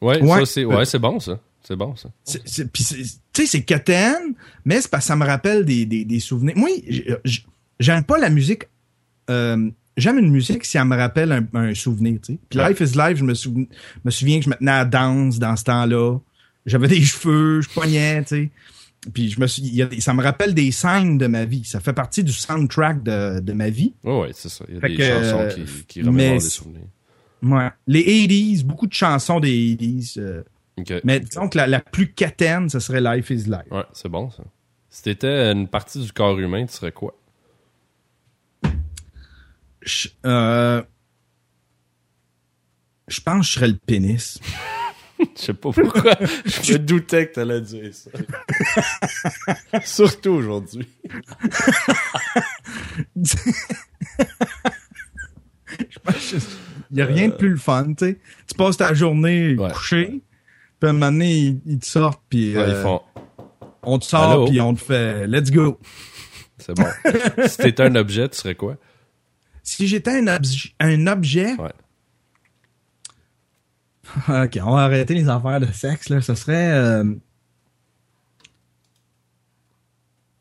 Ouais, Ouais. ça, c'est ouais, c'est bon, ça. C'est bon, ça. Tu sais, c'est quétaine, mais c'est parce que ça me rappelle des, des, des souvenirs. Moi, j'aime pas la musique. euh, J'aime une musique si elle me rappelle un, un souvenir, tu sais. Puis Ouais. Life is Life, je me, me souviens que je me tenais à danse dans ce temps-là. J'avais des cheveux, je pognais, tu sais. Puis je me suis, ça me rappelle des scènes de ma vie. Ça fait partie du soundtrack de, de ma vie. Ouais, ouais, c'est ça. Il y a Fait des que, chansons qui, qui remémorent des souvenirs. Ouais. Les 80s, beaucoup de chansons des 80s. euh, mais disons que la, la plus quétaine, ce serait Life is Life. Ouais, c'est bon, ça. Si t'étais une partie du corps humain, tu serais quoi? Je, euh, je pense que je serais le pénis. Je sais pas pourquoi. je me doutais que t'allais dire ça. Surtout aujourd'hui. Il n'y a rien de plus le fun, tu sais. Tu passes ta journée Ouais. couché, puis à un moment donné, ils, ils te sortent, puis Ouais, ils euh, font. on te sort, puis on te fait « let's go C'est bon. si t'étais un objet, tu serais quoi? ». Si j'étais un, obje- un objet... Ouais. OK, on va arrêter les affaires de sexe, là. Ce serait... euh,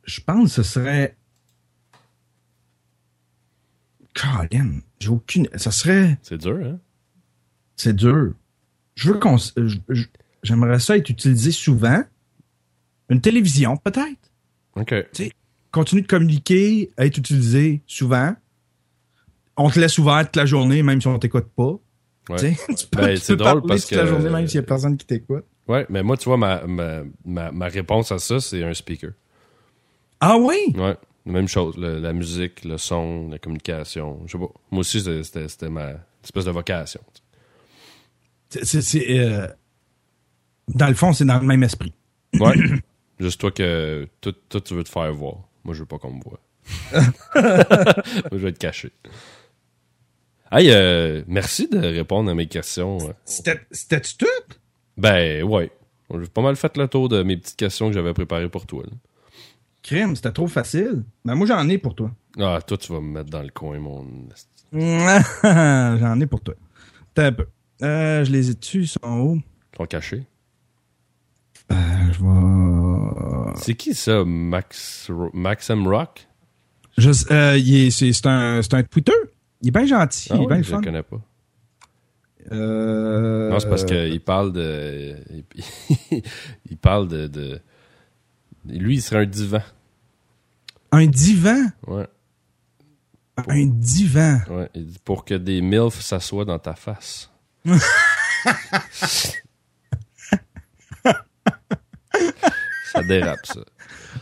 Je pense que ce serait... Colin, j'ai aucune... Ce serait... C'est dur, hein? C'est dur. Je veux qu'on. J'aimerais ça être utilisé souvent. Une télévision, peut-être. OK. Tu continue de communiquer, être utilisé souvent. On te laisse ouvert toute la journée, même si on t'écoute pas. Ouais. Tu peux, ben, c'est drôle parce toute que. la journée, même s'il y a personne qui t'écoute. Ouais, mais moi, tu vois, ma, ma, ma, réponse à ça, c'est un speaker. Ah oui? Ouais. Même chose. la musique, le son, la communication. Je sais pas. Moi aussi, c'était ma espèce de vocation. C'est. Euh, dans le fond, c'est dans le même esprit. Ouais. Juste toi que. Toi, tu veux te faire voir. Moi, je veux pas qu'on me voit. Moi, je vais être caché. Hey, euh, merci de répondre à mes questions. C'était-tu tout? Ben, ouais. J'ai pas mal fait le tour de mes petites questions que j'avais préparées pour toi. Crime, c'était trop facile. Ben, moi, j'en ai pour toi. Ah, toi, tu vas me mettre dans le coin, mon. j'en ai pour toi. T'as un peu. Euh, je les ai tu ils sont où? Ils sont cachés. Euh, je vais. C'est qui ça, Max Maxim Rock? Euh, c'est un, un Twitter? Il est bien gentil. Ah il est bien je le connais pas. Euh... Non, c'est parce qu'il parle de. il parle de, de, Lui, il serait un divan. Un divan? Ouais. Un divan? Ouais. Il dit pour que des MILF s'assoient dans ta face. ça dérape, ça.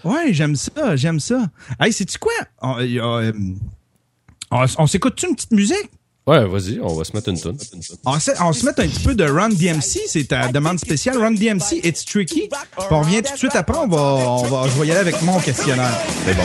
Ouais, j'aime ça, j'aime ça. Hey, sais-tu quoi? On, euh, on, s'écoute-tu une petite musique? Ouais, vas-y, on va se mettre une tune. On, se, on se met un petit peu de Run DMC, c'est ta demande spéciale. Run DMC, It's Tricky. on revient tout de suite après, on va, on va, je vais y aller avec mon questionnaire. C'est bon.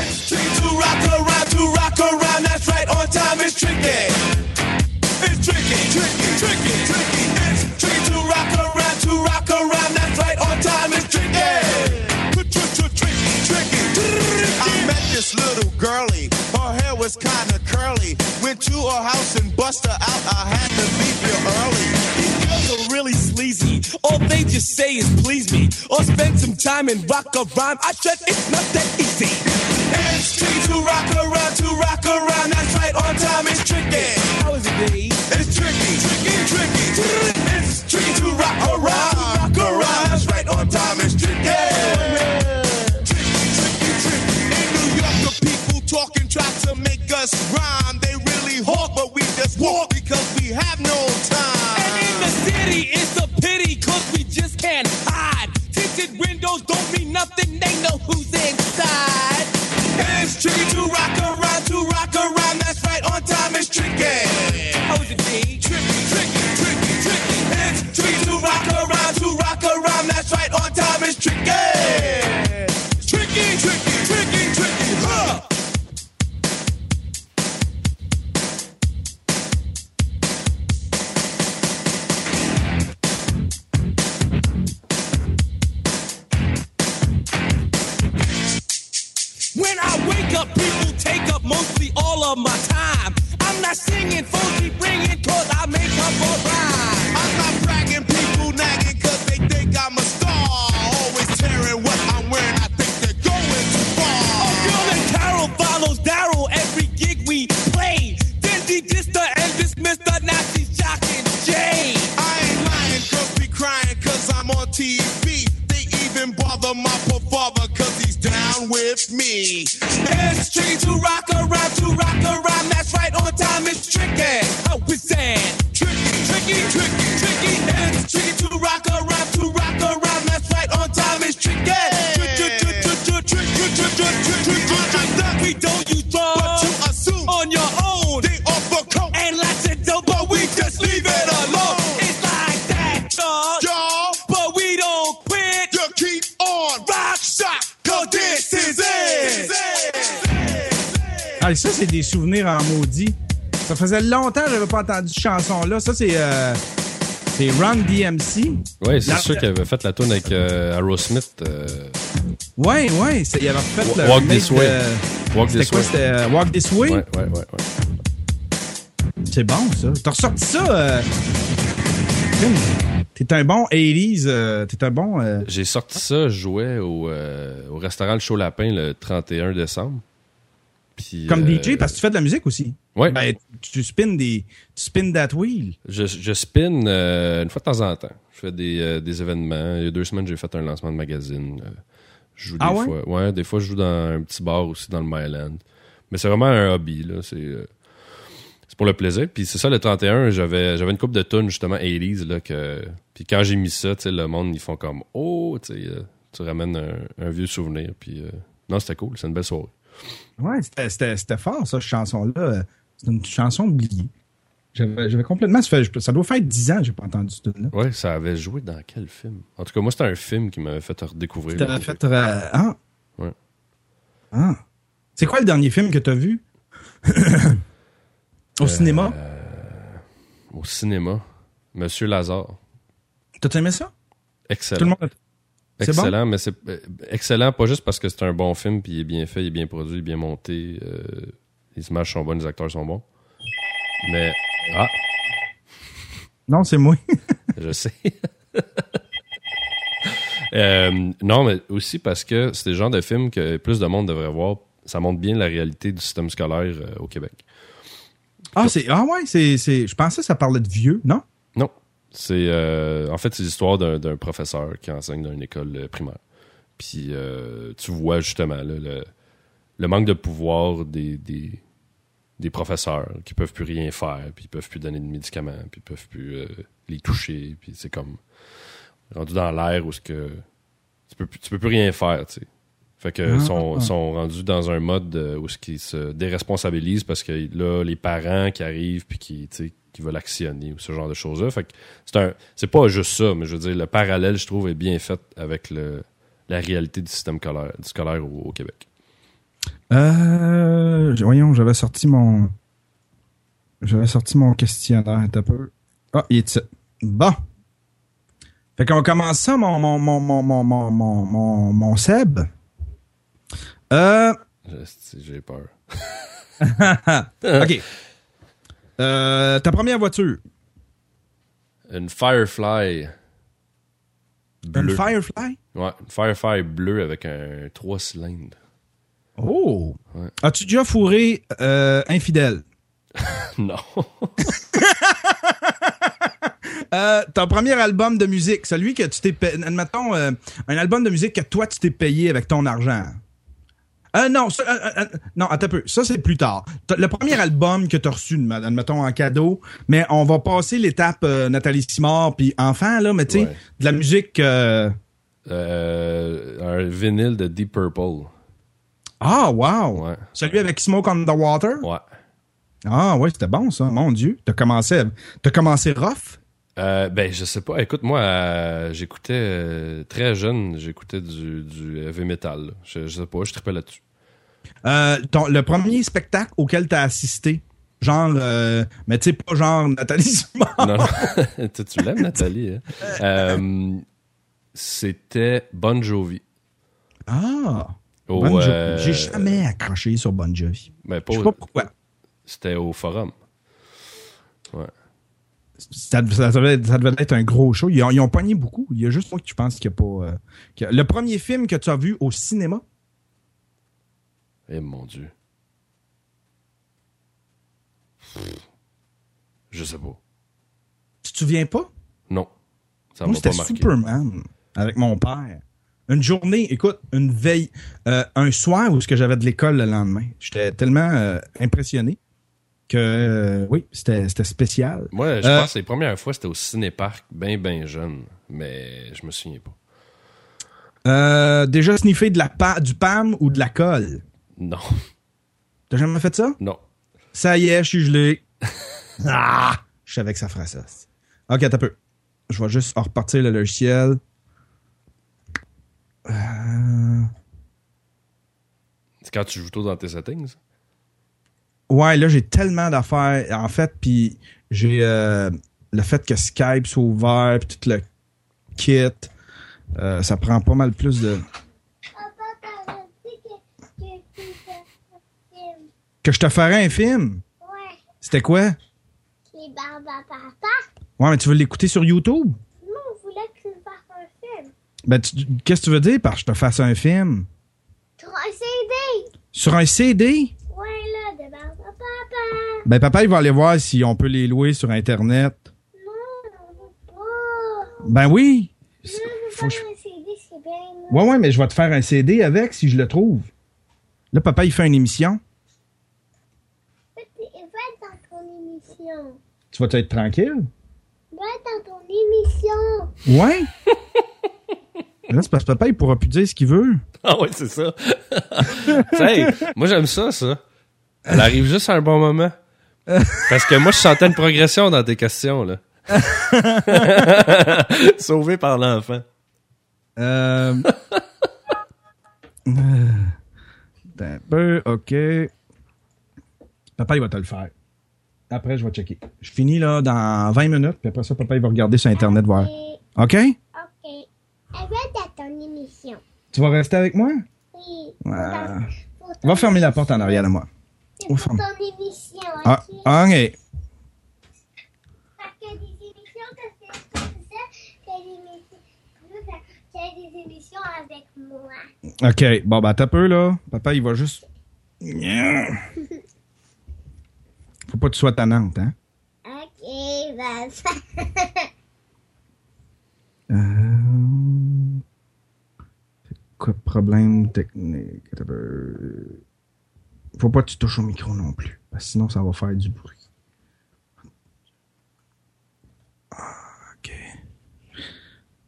This little girlie. Her hair was kinda curly. Went to her house and bust her out. I had to leave you early. These girls are really sleazy. All they just say is please me. Or spend some time and rock a rhyme. I said it's not that easy. It's tricky to rock around, to rock around. That's right, on time it's tricky. How is it, Dave? It's tricky, tricky, tricky. It's tricky to rock around. Us rhyme. They really hawk, but we just walk faisait longtemps que j'avais pas entendu cette chanson-là. Ça, c'est euh, c'est Run DMC. Oui, c'est sûr qu'il avait fait la tune avec euh, Aerosmith. Euh... Ouais, ouais. Il avait fait w le. Walk This Way. Walk This quoi, Way. Euh, Walk This Way? Ouais, ouais, ouais. ouais. C'est bon, ça. T'as ressorti ça. Euh... T'es un bon 80s. Euh, t'es un bon. J'ai sorti ça, je jouais au, au restaurant Le Chaud Lapin le 31 décembre. Comme DJ, parce que tu fais de la musique aussi. Ouais. Ben, tu spins des, tu spins that wheel. Je, je spin euh, une fois de temps en temps. Je fais des, euh, des événements. Il y a deux semaines, j'ai fait un lancement de magazine. Euh, je joue des Ah ouais? fois. Ouais, des fois, je joue dans un petit bar aussi dans le Myland. Mais c'est vraiment un hobby, là. C'est, euh, c'est pour le plaisir. Puis c'est ça, le 31, j'avais, j'avais une coupe de tunes, justement, 80s, là, que... Puis quand j'ai mis ça, tu sais, le monde, ils font comme « Oh! » Tu sais, euh, tu ramènes un, un vieux souvenir. Puis euh, non, c'était cool. C'est une belle soirée. Ouais, c'était- fort, ça, cette chanson-là. Euh, C'est une chanson oubliée. J'avais complètement. Ça, doit faire 10 ans que j'ai pas entendu ce tune-là. Ouais, ça avait joué dans quel film? En tout cas, moi, c'était un film qui m'avait fait redécouvrir. Tu fait. euh, ah! Ouais. Ah! C'est quoi le dernier film que t'as vu? Au cinéma? Au cinéma. Monsieur Lazare. T'as aimé ça? Tout le Excellent. monde. Bon? Excellent, mais c'est euh, excellent pas juste parce que c'est un bon film, puis il est bien fait, il est bien produit, il est bien monté, euh, les images sont bonnes, les acteurs sont bons. Mais ah, Non, c'est moi. je sais. Euh, non, mais aussi parce que c'est le genre de film que plus de monde devrait voir. Ça montre bien la réalité du système scolaire euh, au Québec. ah, c'est. Ah, ouais, c'est. c'est- Je pensais que ça parlait de vieux, non? Non. C'est euh, en fait c'est l'histoire d'un professeur qui enseigne dans une école euh, primaire. Puis euh, tu vois justement le, le manque de pouvoir des, des, professeurs qui peuvent plus rien faire, puis ils peuvent plus donner de médicaments, puis ils peuvent plus euh, les toucher, puis c'est comme rendu dans l'air où ce que tu peux tu peux plus rien faire, tu. Fait que Ah. sont, sont rendus dans un mode où ce qu'ils se déresponsabilisent parce que là les parents qui arrivent puis qui qui veulent actionner ou ce genre de choses là. Fait que c'est un c'est pas juste ça, mais je veux dire le parallèle je trouve est bien fait avec le la réalité du système scolaire, du scolaire au, au Québec. Euh. Voyons, j'avais sorti mon. J'avais sorti mon questionnaire un peu. Ah, il est. Bon. Fait qu'on commence ça, mon, mon, mon, mon, mon, mon, mon, mon, mon Seb. Euh. J'ai peur. OK. Euh, ta première voiture? Une Firefly Une bleue. Firefly? Ouais, une Firefly bleue avec un 3 cylindres. Oh! Ouais. As-tu déjà fourré euh, infidèle? non. Euh, ton premier album de musique, celui que tu t'es payé, admettons, euh, un album de musique que toi tu t'es payé avec ton argent. Euh, non, ça, euh, euh, euh, non, attends un peu. Ça, c'est plus tard. Le premier album que tu as reçu, admettons, en cadeau, mais on va passer l'étape euh, Nathalie Simard puis enfant, là, mais tu sais, Ouais. de la musique. euh, un vinyle de Deep Purple. Ah, wow! Ouais. Celui avec Smoke on the Water? Ouais. Ah, ouais, c'était bon, ça. Mon Dieu. T'as commencé, t'as commencé rough? Euh, ben, je sais pas. Écoute, moi, euh, j'écoutais euh, très jeune, j'écoutais du, du heavy metal. là. Je, je sais pas, je tripais là-dessus. Ton- le premier spectacle auquel t'as assisté, genre, mais tu sais, pas genre Nathalie Simard. Non, non. tu, tu l'aimes, Nathalie. hein? C'était Bon Jovi. Ah! Bon Jovi. J'ai jamais accroché sur Bon Jovi. ben, Je sais pas pourquoi. C'était au forum. Ça, ça devait, ça devait être un gros show. Ils ont, ils ont pogné beaucoup. Il y a juste moi que tu penses qu'il n'y a pas. euh, a- Le premier film que tu as vu au cinéma, Eh mon Dieu. Je sais pas. tu te souviens pas? Non. Ça Moi, m'a c'était. Superman avec mon père. Une journée, écoute, une veille, euh, un soir où j'avais de l'école le lendemain. J'étais tellement euh, impressionné que euh, oui, c'était spécial. Moi, je Euh, pense que les premières fois, c'était au cinéparc, bien, bien jeune. Mais je me souviens pas. Euh, déjà sniffé de la pa- du PAM ou de la colle? Non. T'as jamais fait ça? Non. Ça y est, je suis gelé. ah! Je savais que ça ferait ça. Ok, t'as peu. Je vais juste repartir le logiciel. Euh, C'est quand tu joues tôt dans tes settings? Ouais, là, j'ai tellement d'affaires. En fait, puis j'ai euh, le fait que Skype soit ouvert, puis tout le kit. euh, ça prend pas mal plus de. Papa, t'avais dit que, que tu fais un film. Que je te ferais un film? Ouais, C'était quoi? les barbes à papa. Ouais, mais tu veux l'écouter sur YouTube? Non, on voulait que tu me fasses un film. Ben, tu- qu'est-ce que tu veux dire par je te fasse un film? Sur un CD. Sur un CD? Ouais, là, de barbes à papa. Ben, papa, il va aller voir si on peut les louer sur Internet. Non, on veut pas. Ben oui. Faut je-. Ouais, ouais, mais je vais te faire un CD avec si je le trouve. Là, papa, il fait une émission. Va être dans ton émission. Tu vas être tranquille? Va être dans ton émission. Ouais. Là, c'est parce que papa, il pourra plus dire ce qu'il veut. Ah ouais, c'est ça. Tu sais, moi j'aime ça, ça. Elle arrive juste à un bon moment. Parce que moi, je sentais une progression dans tes questions, là. Sauvé par l'enfant. Euh... euh, un peu, OK. Papa, il va te le faire. Après, je vais checker. Je finis là dans 20 minutes, puis après ça, papa, il va regarder sur Internet voir. OK? Ok? Dans ton émission. Tu vas rester avec moi? Oui. Pour Va fermer la porte en arrière de moi. Ah, ça, y a a des émissions avec moi. OK. Bon, ben, t'as peu, là. Papa, il va juste... Faut pas que tu sois tannante, hein? Ok, bah, Euh... Quoi problème technique? Faut pas que tu touches au micro non plus, parce que sinon ça va faire du bruit. Ah, ok.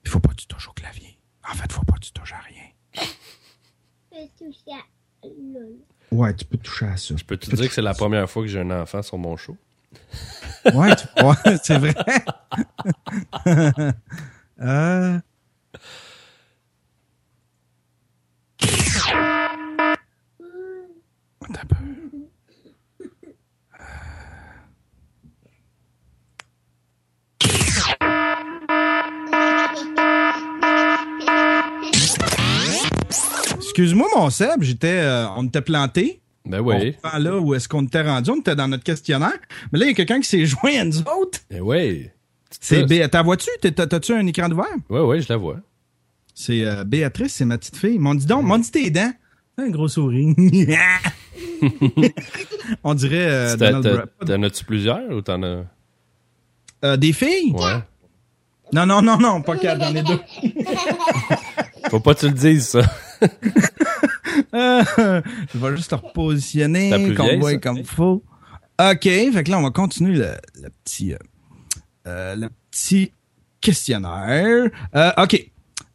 Il faut pas que tu touches au clavier. En fait, faut pas que tu touches à rien. je peux toucher à l'eau. Ouais, tu peux toucher à ça. Je peux te dire que c'est la première fois que j'ai un enfant sur mon show. Ouais, tu... ouais c'est vrai. euh... un peu. Excuse-moi, mon Seb, j'étais, euh, on était planté. Ben oui. On là où est-ce qu'on était rendu? On était dans notre questionnaire. Mais là, il y a quelqu'un qui s'est joint à nous autres. Ben oui. C'est Bé- vois-tu? T'as- T'as-tu un écran de verre? Ouais, ouais, je la vois. C'est euh, Béatrice, c'est ma petite fille. M'en dis donc, m'en dis tes dents. Un gros sourire. On dirait euh, Donald. T'en as-tu plusieurs ou t'en as? Euh, des filles? Ouais. Non, non, non, non, pas quatre, j'en ai deux. Faut pas que tu le dises, ça. Euh, je vais juste te repositionner, qu'on voit comme il faut. OK, fait que là, on va continuer le, le petit, euh, le petit questionnaire. OK.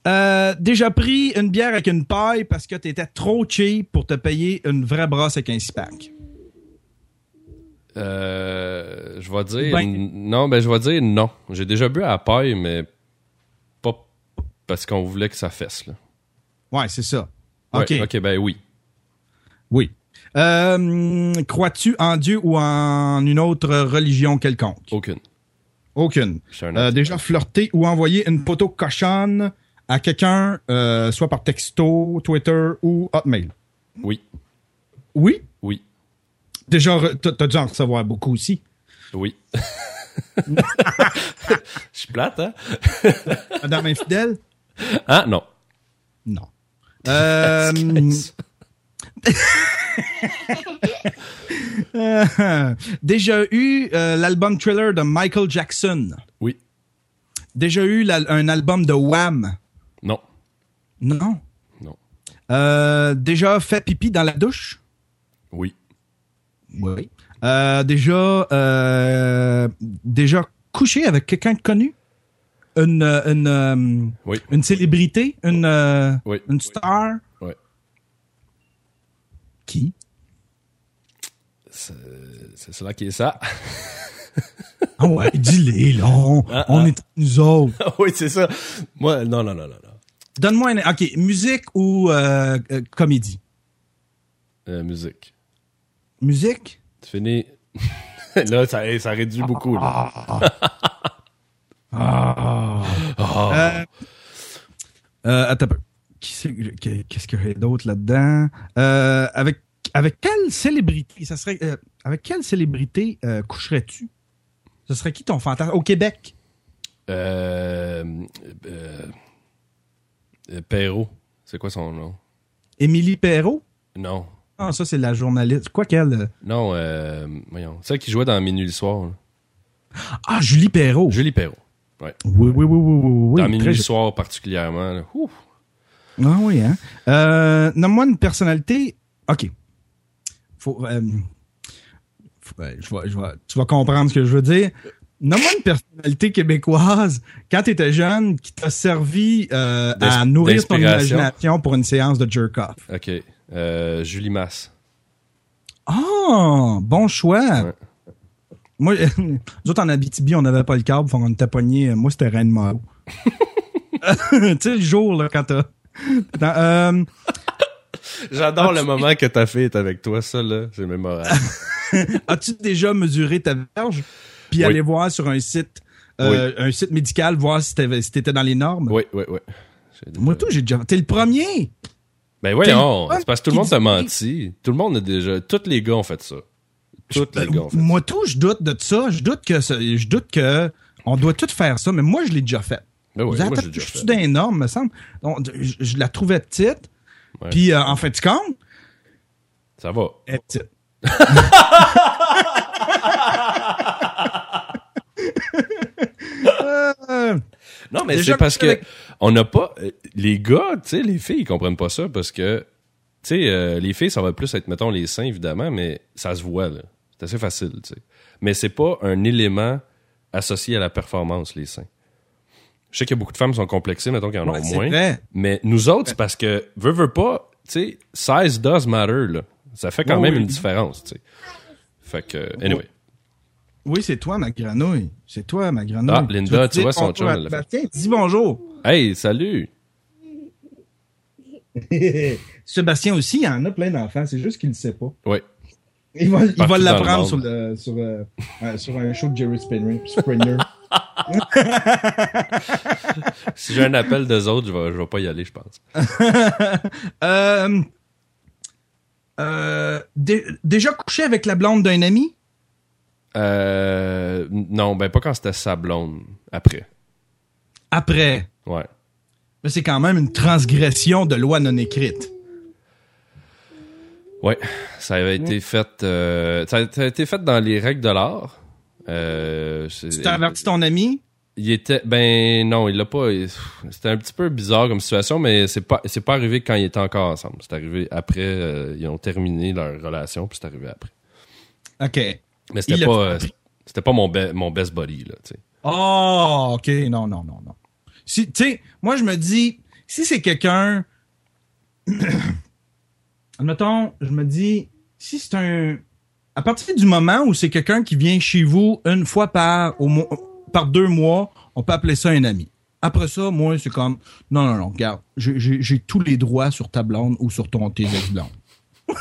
Euh, déjà pris une bière avec une paille parce que t'étais trop cheap pour te payer une vraie brosse avec un six-pack. Euh, je vais dire. Ben- Non, ben, je vais dire non. J'ai déjà bu à la paille, mais pas parce qu'on voulait que ça fesse, là. Ouais, c'est ça. Ouais, OK. ok, ben oui. Oui. Euh, Crois-tu en Dieu ou en une autre religion quelconque? Aucune. Aucune. Euh, déjà flirté ou envoyé une photo cochonne à quelqu'un, euh, soit par texto, Twitter ou Hotmail. Oui. Oui? Oui. Déjà, t'as t'as dû en recevoir beaucoup aussi. Oui. Je suis plate, hein? Madame infidèle? Ah, non. Non. Euh, euh, déjà eu euh, l'album Thriller de Michael Jackson. Oui. Déjà eu la- un album de Wham. Non. Non. Euh, déjà fait pipi dans la douche? Oui. Oui. Euh, déjà, euh, déjà couché avec quelqu'un de connu? Une, une, Oui. une célébrité? Une, Oui. une star? Oui. Qui? C'est c'est cela qui est ça. Ah ouais, dis-les, là. On, Ah, on ah. est nous autres. oui, c'est ça. Moi, non, non, non, non, non. Donne-moi un... OK, musique ou euh, euh, comédie? Euh, musique. Musique? Tu finis? là, ça, ça réduit beaucoup, là. Ah. Euh, euh, attends un peu. Qu'est-ce qu'il y a d'autre là-dedans? Avec, avec quelle célébrité? Ça serait, avec quelle célébrité coucherais-tu? Ce serait qui ton fantasme? Au Québec? Euh, Perrault. C'est quoi son nom? Émilie Perrault? Non. Ah, ça, c'est la journaliste. Quoi qu'elle? Non, euh, voyons. Celle qui jouait dans Minuit le soir. là. Ah, Julie Perrault. Julie Perrault. Oui, oui, oui, oui, oui. oui. dans Minuit le soir particulièrement. là. Ouh. Ah oui, hein. Euh, Nomme-moi une personnalité. OK. Faut, euh, faut- euh, je vais- je vais- tu vas comprendre ce que je veux dire. Nomme-moi une personnalité québécoise, quand tu étais jeune, qui t'a servi euh, à nourrir ton imagination pour une séance de jerk-off. OK. Euh, Julie Masse. Ah, bon choix. Ouais. Moi, nous autres, en Abitibi, on n'avait pas le câble, on était pognés. Moi, c'était Reine Mao. tu sais, le jour, là, quand t'as... Euh, J'adore le moment que ta fille est avec toi. Ça, là, c'est mémorable. As-tu déjà mesuré ta verge? Puis Oui. aller voir sur un site, euh, un site médical, voir si t'étais dans les normes? oui, oui, oui. Moi, tout, j'ai déjà. T'es le premier! Ben voyons, c'est parce que tout le monde t'a menti. Tout le monde a déjà... Tous les gars ont fait ça. Tous les gars ont fait ça. Moi, tout, je doute de ça. Je doute que je doute que on doit tout faire ça, mais moi, je l'ai déjà fait. Ben oui, moi, je suis fait. dans les normes, me semble. Donc, je, je la trouvais petite. Ouais. Puis, euh, en fait, tu comptes? Ça va. Elle est petite. Euh, Non, mais c'est parce que avec- on n'a pas euh, les gars, tu sais, les filles ils comprennent pas ça parce que tu sais euh, les filles ça va plus être mettons les seins évidemment, mais ça se voit là. C'est assez facile, tu sais. Mais c'est pas un élément associé à la performance les seins. Je sais qu'il y a beaucoup de femmes qui sont complexées, mettons qu'ils en Ouais, ont c'est moins. vrai. Mais nous autres, c'est parce que veux veux pas, tu sais, size does matter là. Ça fait quand même oui. une différence, tu sais. Fait que anyway. Oui, c'est toi, ma grenouille. C'est toi, ma grenouille. Ah, Linda, tu vois, son chum. Sébastien? Dis bonjour. Hey, salut. Sébastien aussi, il y en a plein d'enfants, c'est juste qu'il ne sait pas. Ouais. Il va, il l'apprendre sur, le, sur, euh, euh, sur un show de Jerry Springer. Springer. Si j'ai un appel d'eux autres, je vais, je vais pas y aller, je pense. euh, dé- déjà couché avec la blonde d'un ami? Euh, non, ben pas quand c'était sa blonde. Après. Après? Ouais. Mais c'est quand même une transgression de loi non écrite. Ouais. Ça avait été fait. euh, ça, a, été fait dans les règles de l'art. Euh, c'est- Tu t'as averti ton ami? il était. Ben non, il l'a pas. C'était un petit peu bizarre comme situation, mais c'est pas, c'est pas arrivé quand ils étaient encore ensemble. C'est arrivé après. euh, ils ont terminé leur relation, puis c'est arrivé après. OK. Mais c'était pas. pas appris. C'était pas mon, be- mon best buddy, là, tu sais. Oh, OK. Non, non, non, non. Si, tu sais, moi, je me dis, si c'est quelqu'un. Admettons, je me dis, si c'est un. À partir du moment où c'est quelqu'un qui vient chez vous une fois par, au mo- par deux mois, on peut appeler ça un ami. Après ça, moi, c'est comme, non, non, non, regarde, j'ai tous les droits sur ta blonde ou sur ton tes ex-blondes.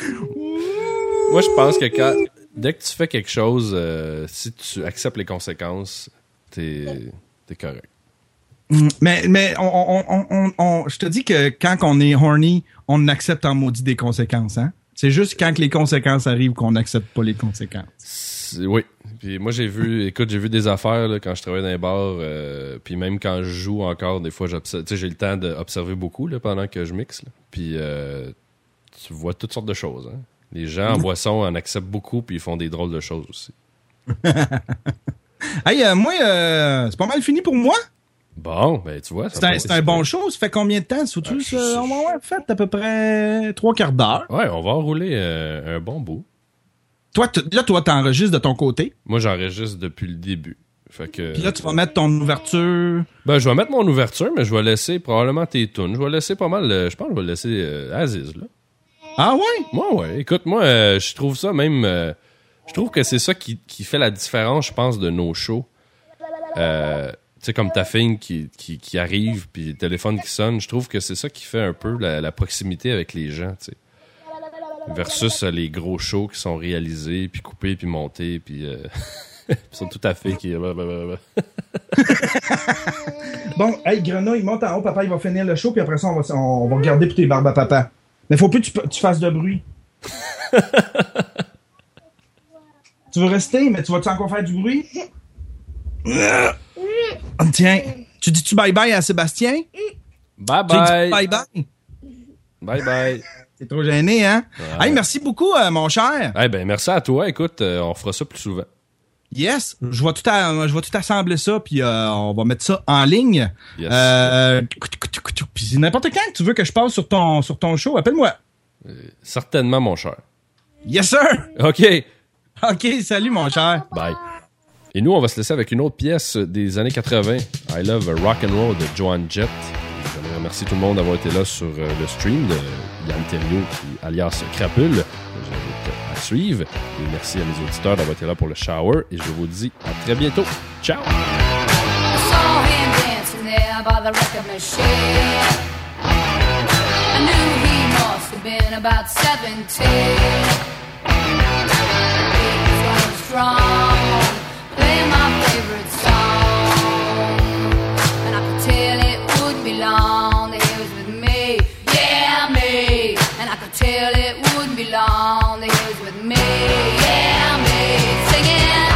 Moi, je pense que quand, dès que tu fais quelque chose, euh, si tu acceptes les conséquences, t'es es correct. Mm, Mais, mais on, on, on, on- on- je te dis que quand on est horny, on accepte en maudit des conséquences. Hein? C'est juste quand les conséquences arrivent qu'on n'accepte pas les conséquences. Oui. Puis moi, j'ai vu, écoute, j'ai vu des affaires là, quand je travaillais dans les bars. euh, puis même quand je joue encore, des fois, j'observe. Tu sais, j'ai le temps d'observer beaucoup là, pendant que je mixe. là. Puis euh, tu vois toutes sortes de choses. Hein. Les gens en boisson en acceptent beaucoup, puis ils font des drôles de choses aussi. Hey, euh, moi, euh, c'est pas mal fini pour moi. Bon, ben tu vois. C'est un, un bon show. Ça fait combien de temps? Surtout, Ah, ça, on va fait à peu près trois quarts d'heure. Ouais, on va enrouler euh, un bon bout. Toi, là, toi, t'enregistres de ton côté. Moi, j'enregistre depuis le début. Fait que. Puis là, tu vas mettre ton ouverture. Ben, je vais mettre mon ouverture, mais je vais laisser probablement tes tunes. Je vais laisser pas mal. euh, je pense que je vais laisser euh, Aziz, là. Ah ouais? Moi, ouais. Écoute, moi, euh, je trouve ça même. euh, je trouve que c'est ça qui, qui fait la différence, je pense, de nos shows. Euh, tu sais, comme ta fille qui, qui, qui arrive, puis le téléphone qui sonne, je trouve que c'est ça qui fait un peu la, la proximité avec les gens, tu sais. Versus euh, les gros shows qui sont réalisés, puis coupés, puis montés, puis. euh, ils sont tout à fait qui. Bon, hey, Grenouille, monte en haut, papa, il va finir le show, puis après ça, on va, on va regarder pour tes barbes à papa. Mais faut plus que tu, tu fasses de bruit. tu veux rester, mais tu vas-tu encore faire du bruit? Ah, Tiens, tu dis-tu bye-bye à Sébastien? Bye Tu lui dis bye! bye-bye? Bye bye. T'es trop gêné, hein? Hey, merci beaucoup, euh, mon cher. Eh ben, merci à toi. Écoute, euh, on fera ça plus souvent. Yes, je vais tout, je vais tout assembler ça, puis euh, on va mettre ça en ligne. Yes. Euh, n'importe quand tu veux que je passe sur ton, sur ton show, appelle-moi. certainement, mon cher. Yes, sir! OK. OK, salut, mon cher. Bye. Et nous, on va se laisser avec une autre pièce des années 80, I Love Rock and Roll de Joan Jett. Je remercie tout le monde d'avoir été là sur euh, le stream de Yann Terriot, alias Crapule. Suivre. Et merci à mes auditeurs d'avoir été là pour le shower. Et je vous dis à très bientôt. Ciao! Wouldn't be long that he was with me, yeah, me. Singing.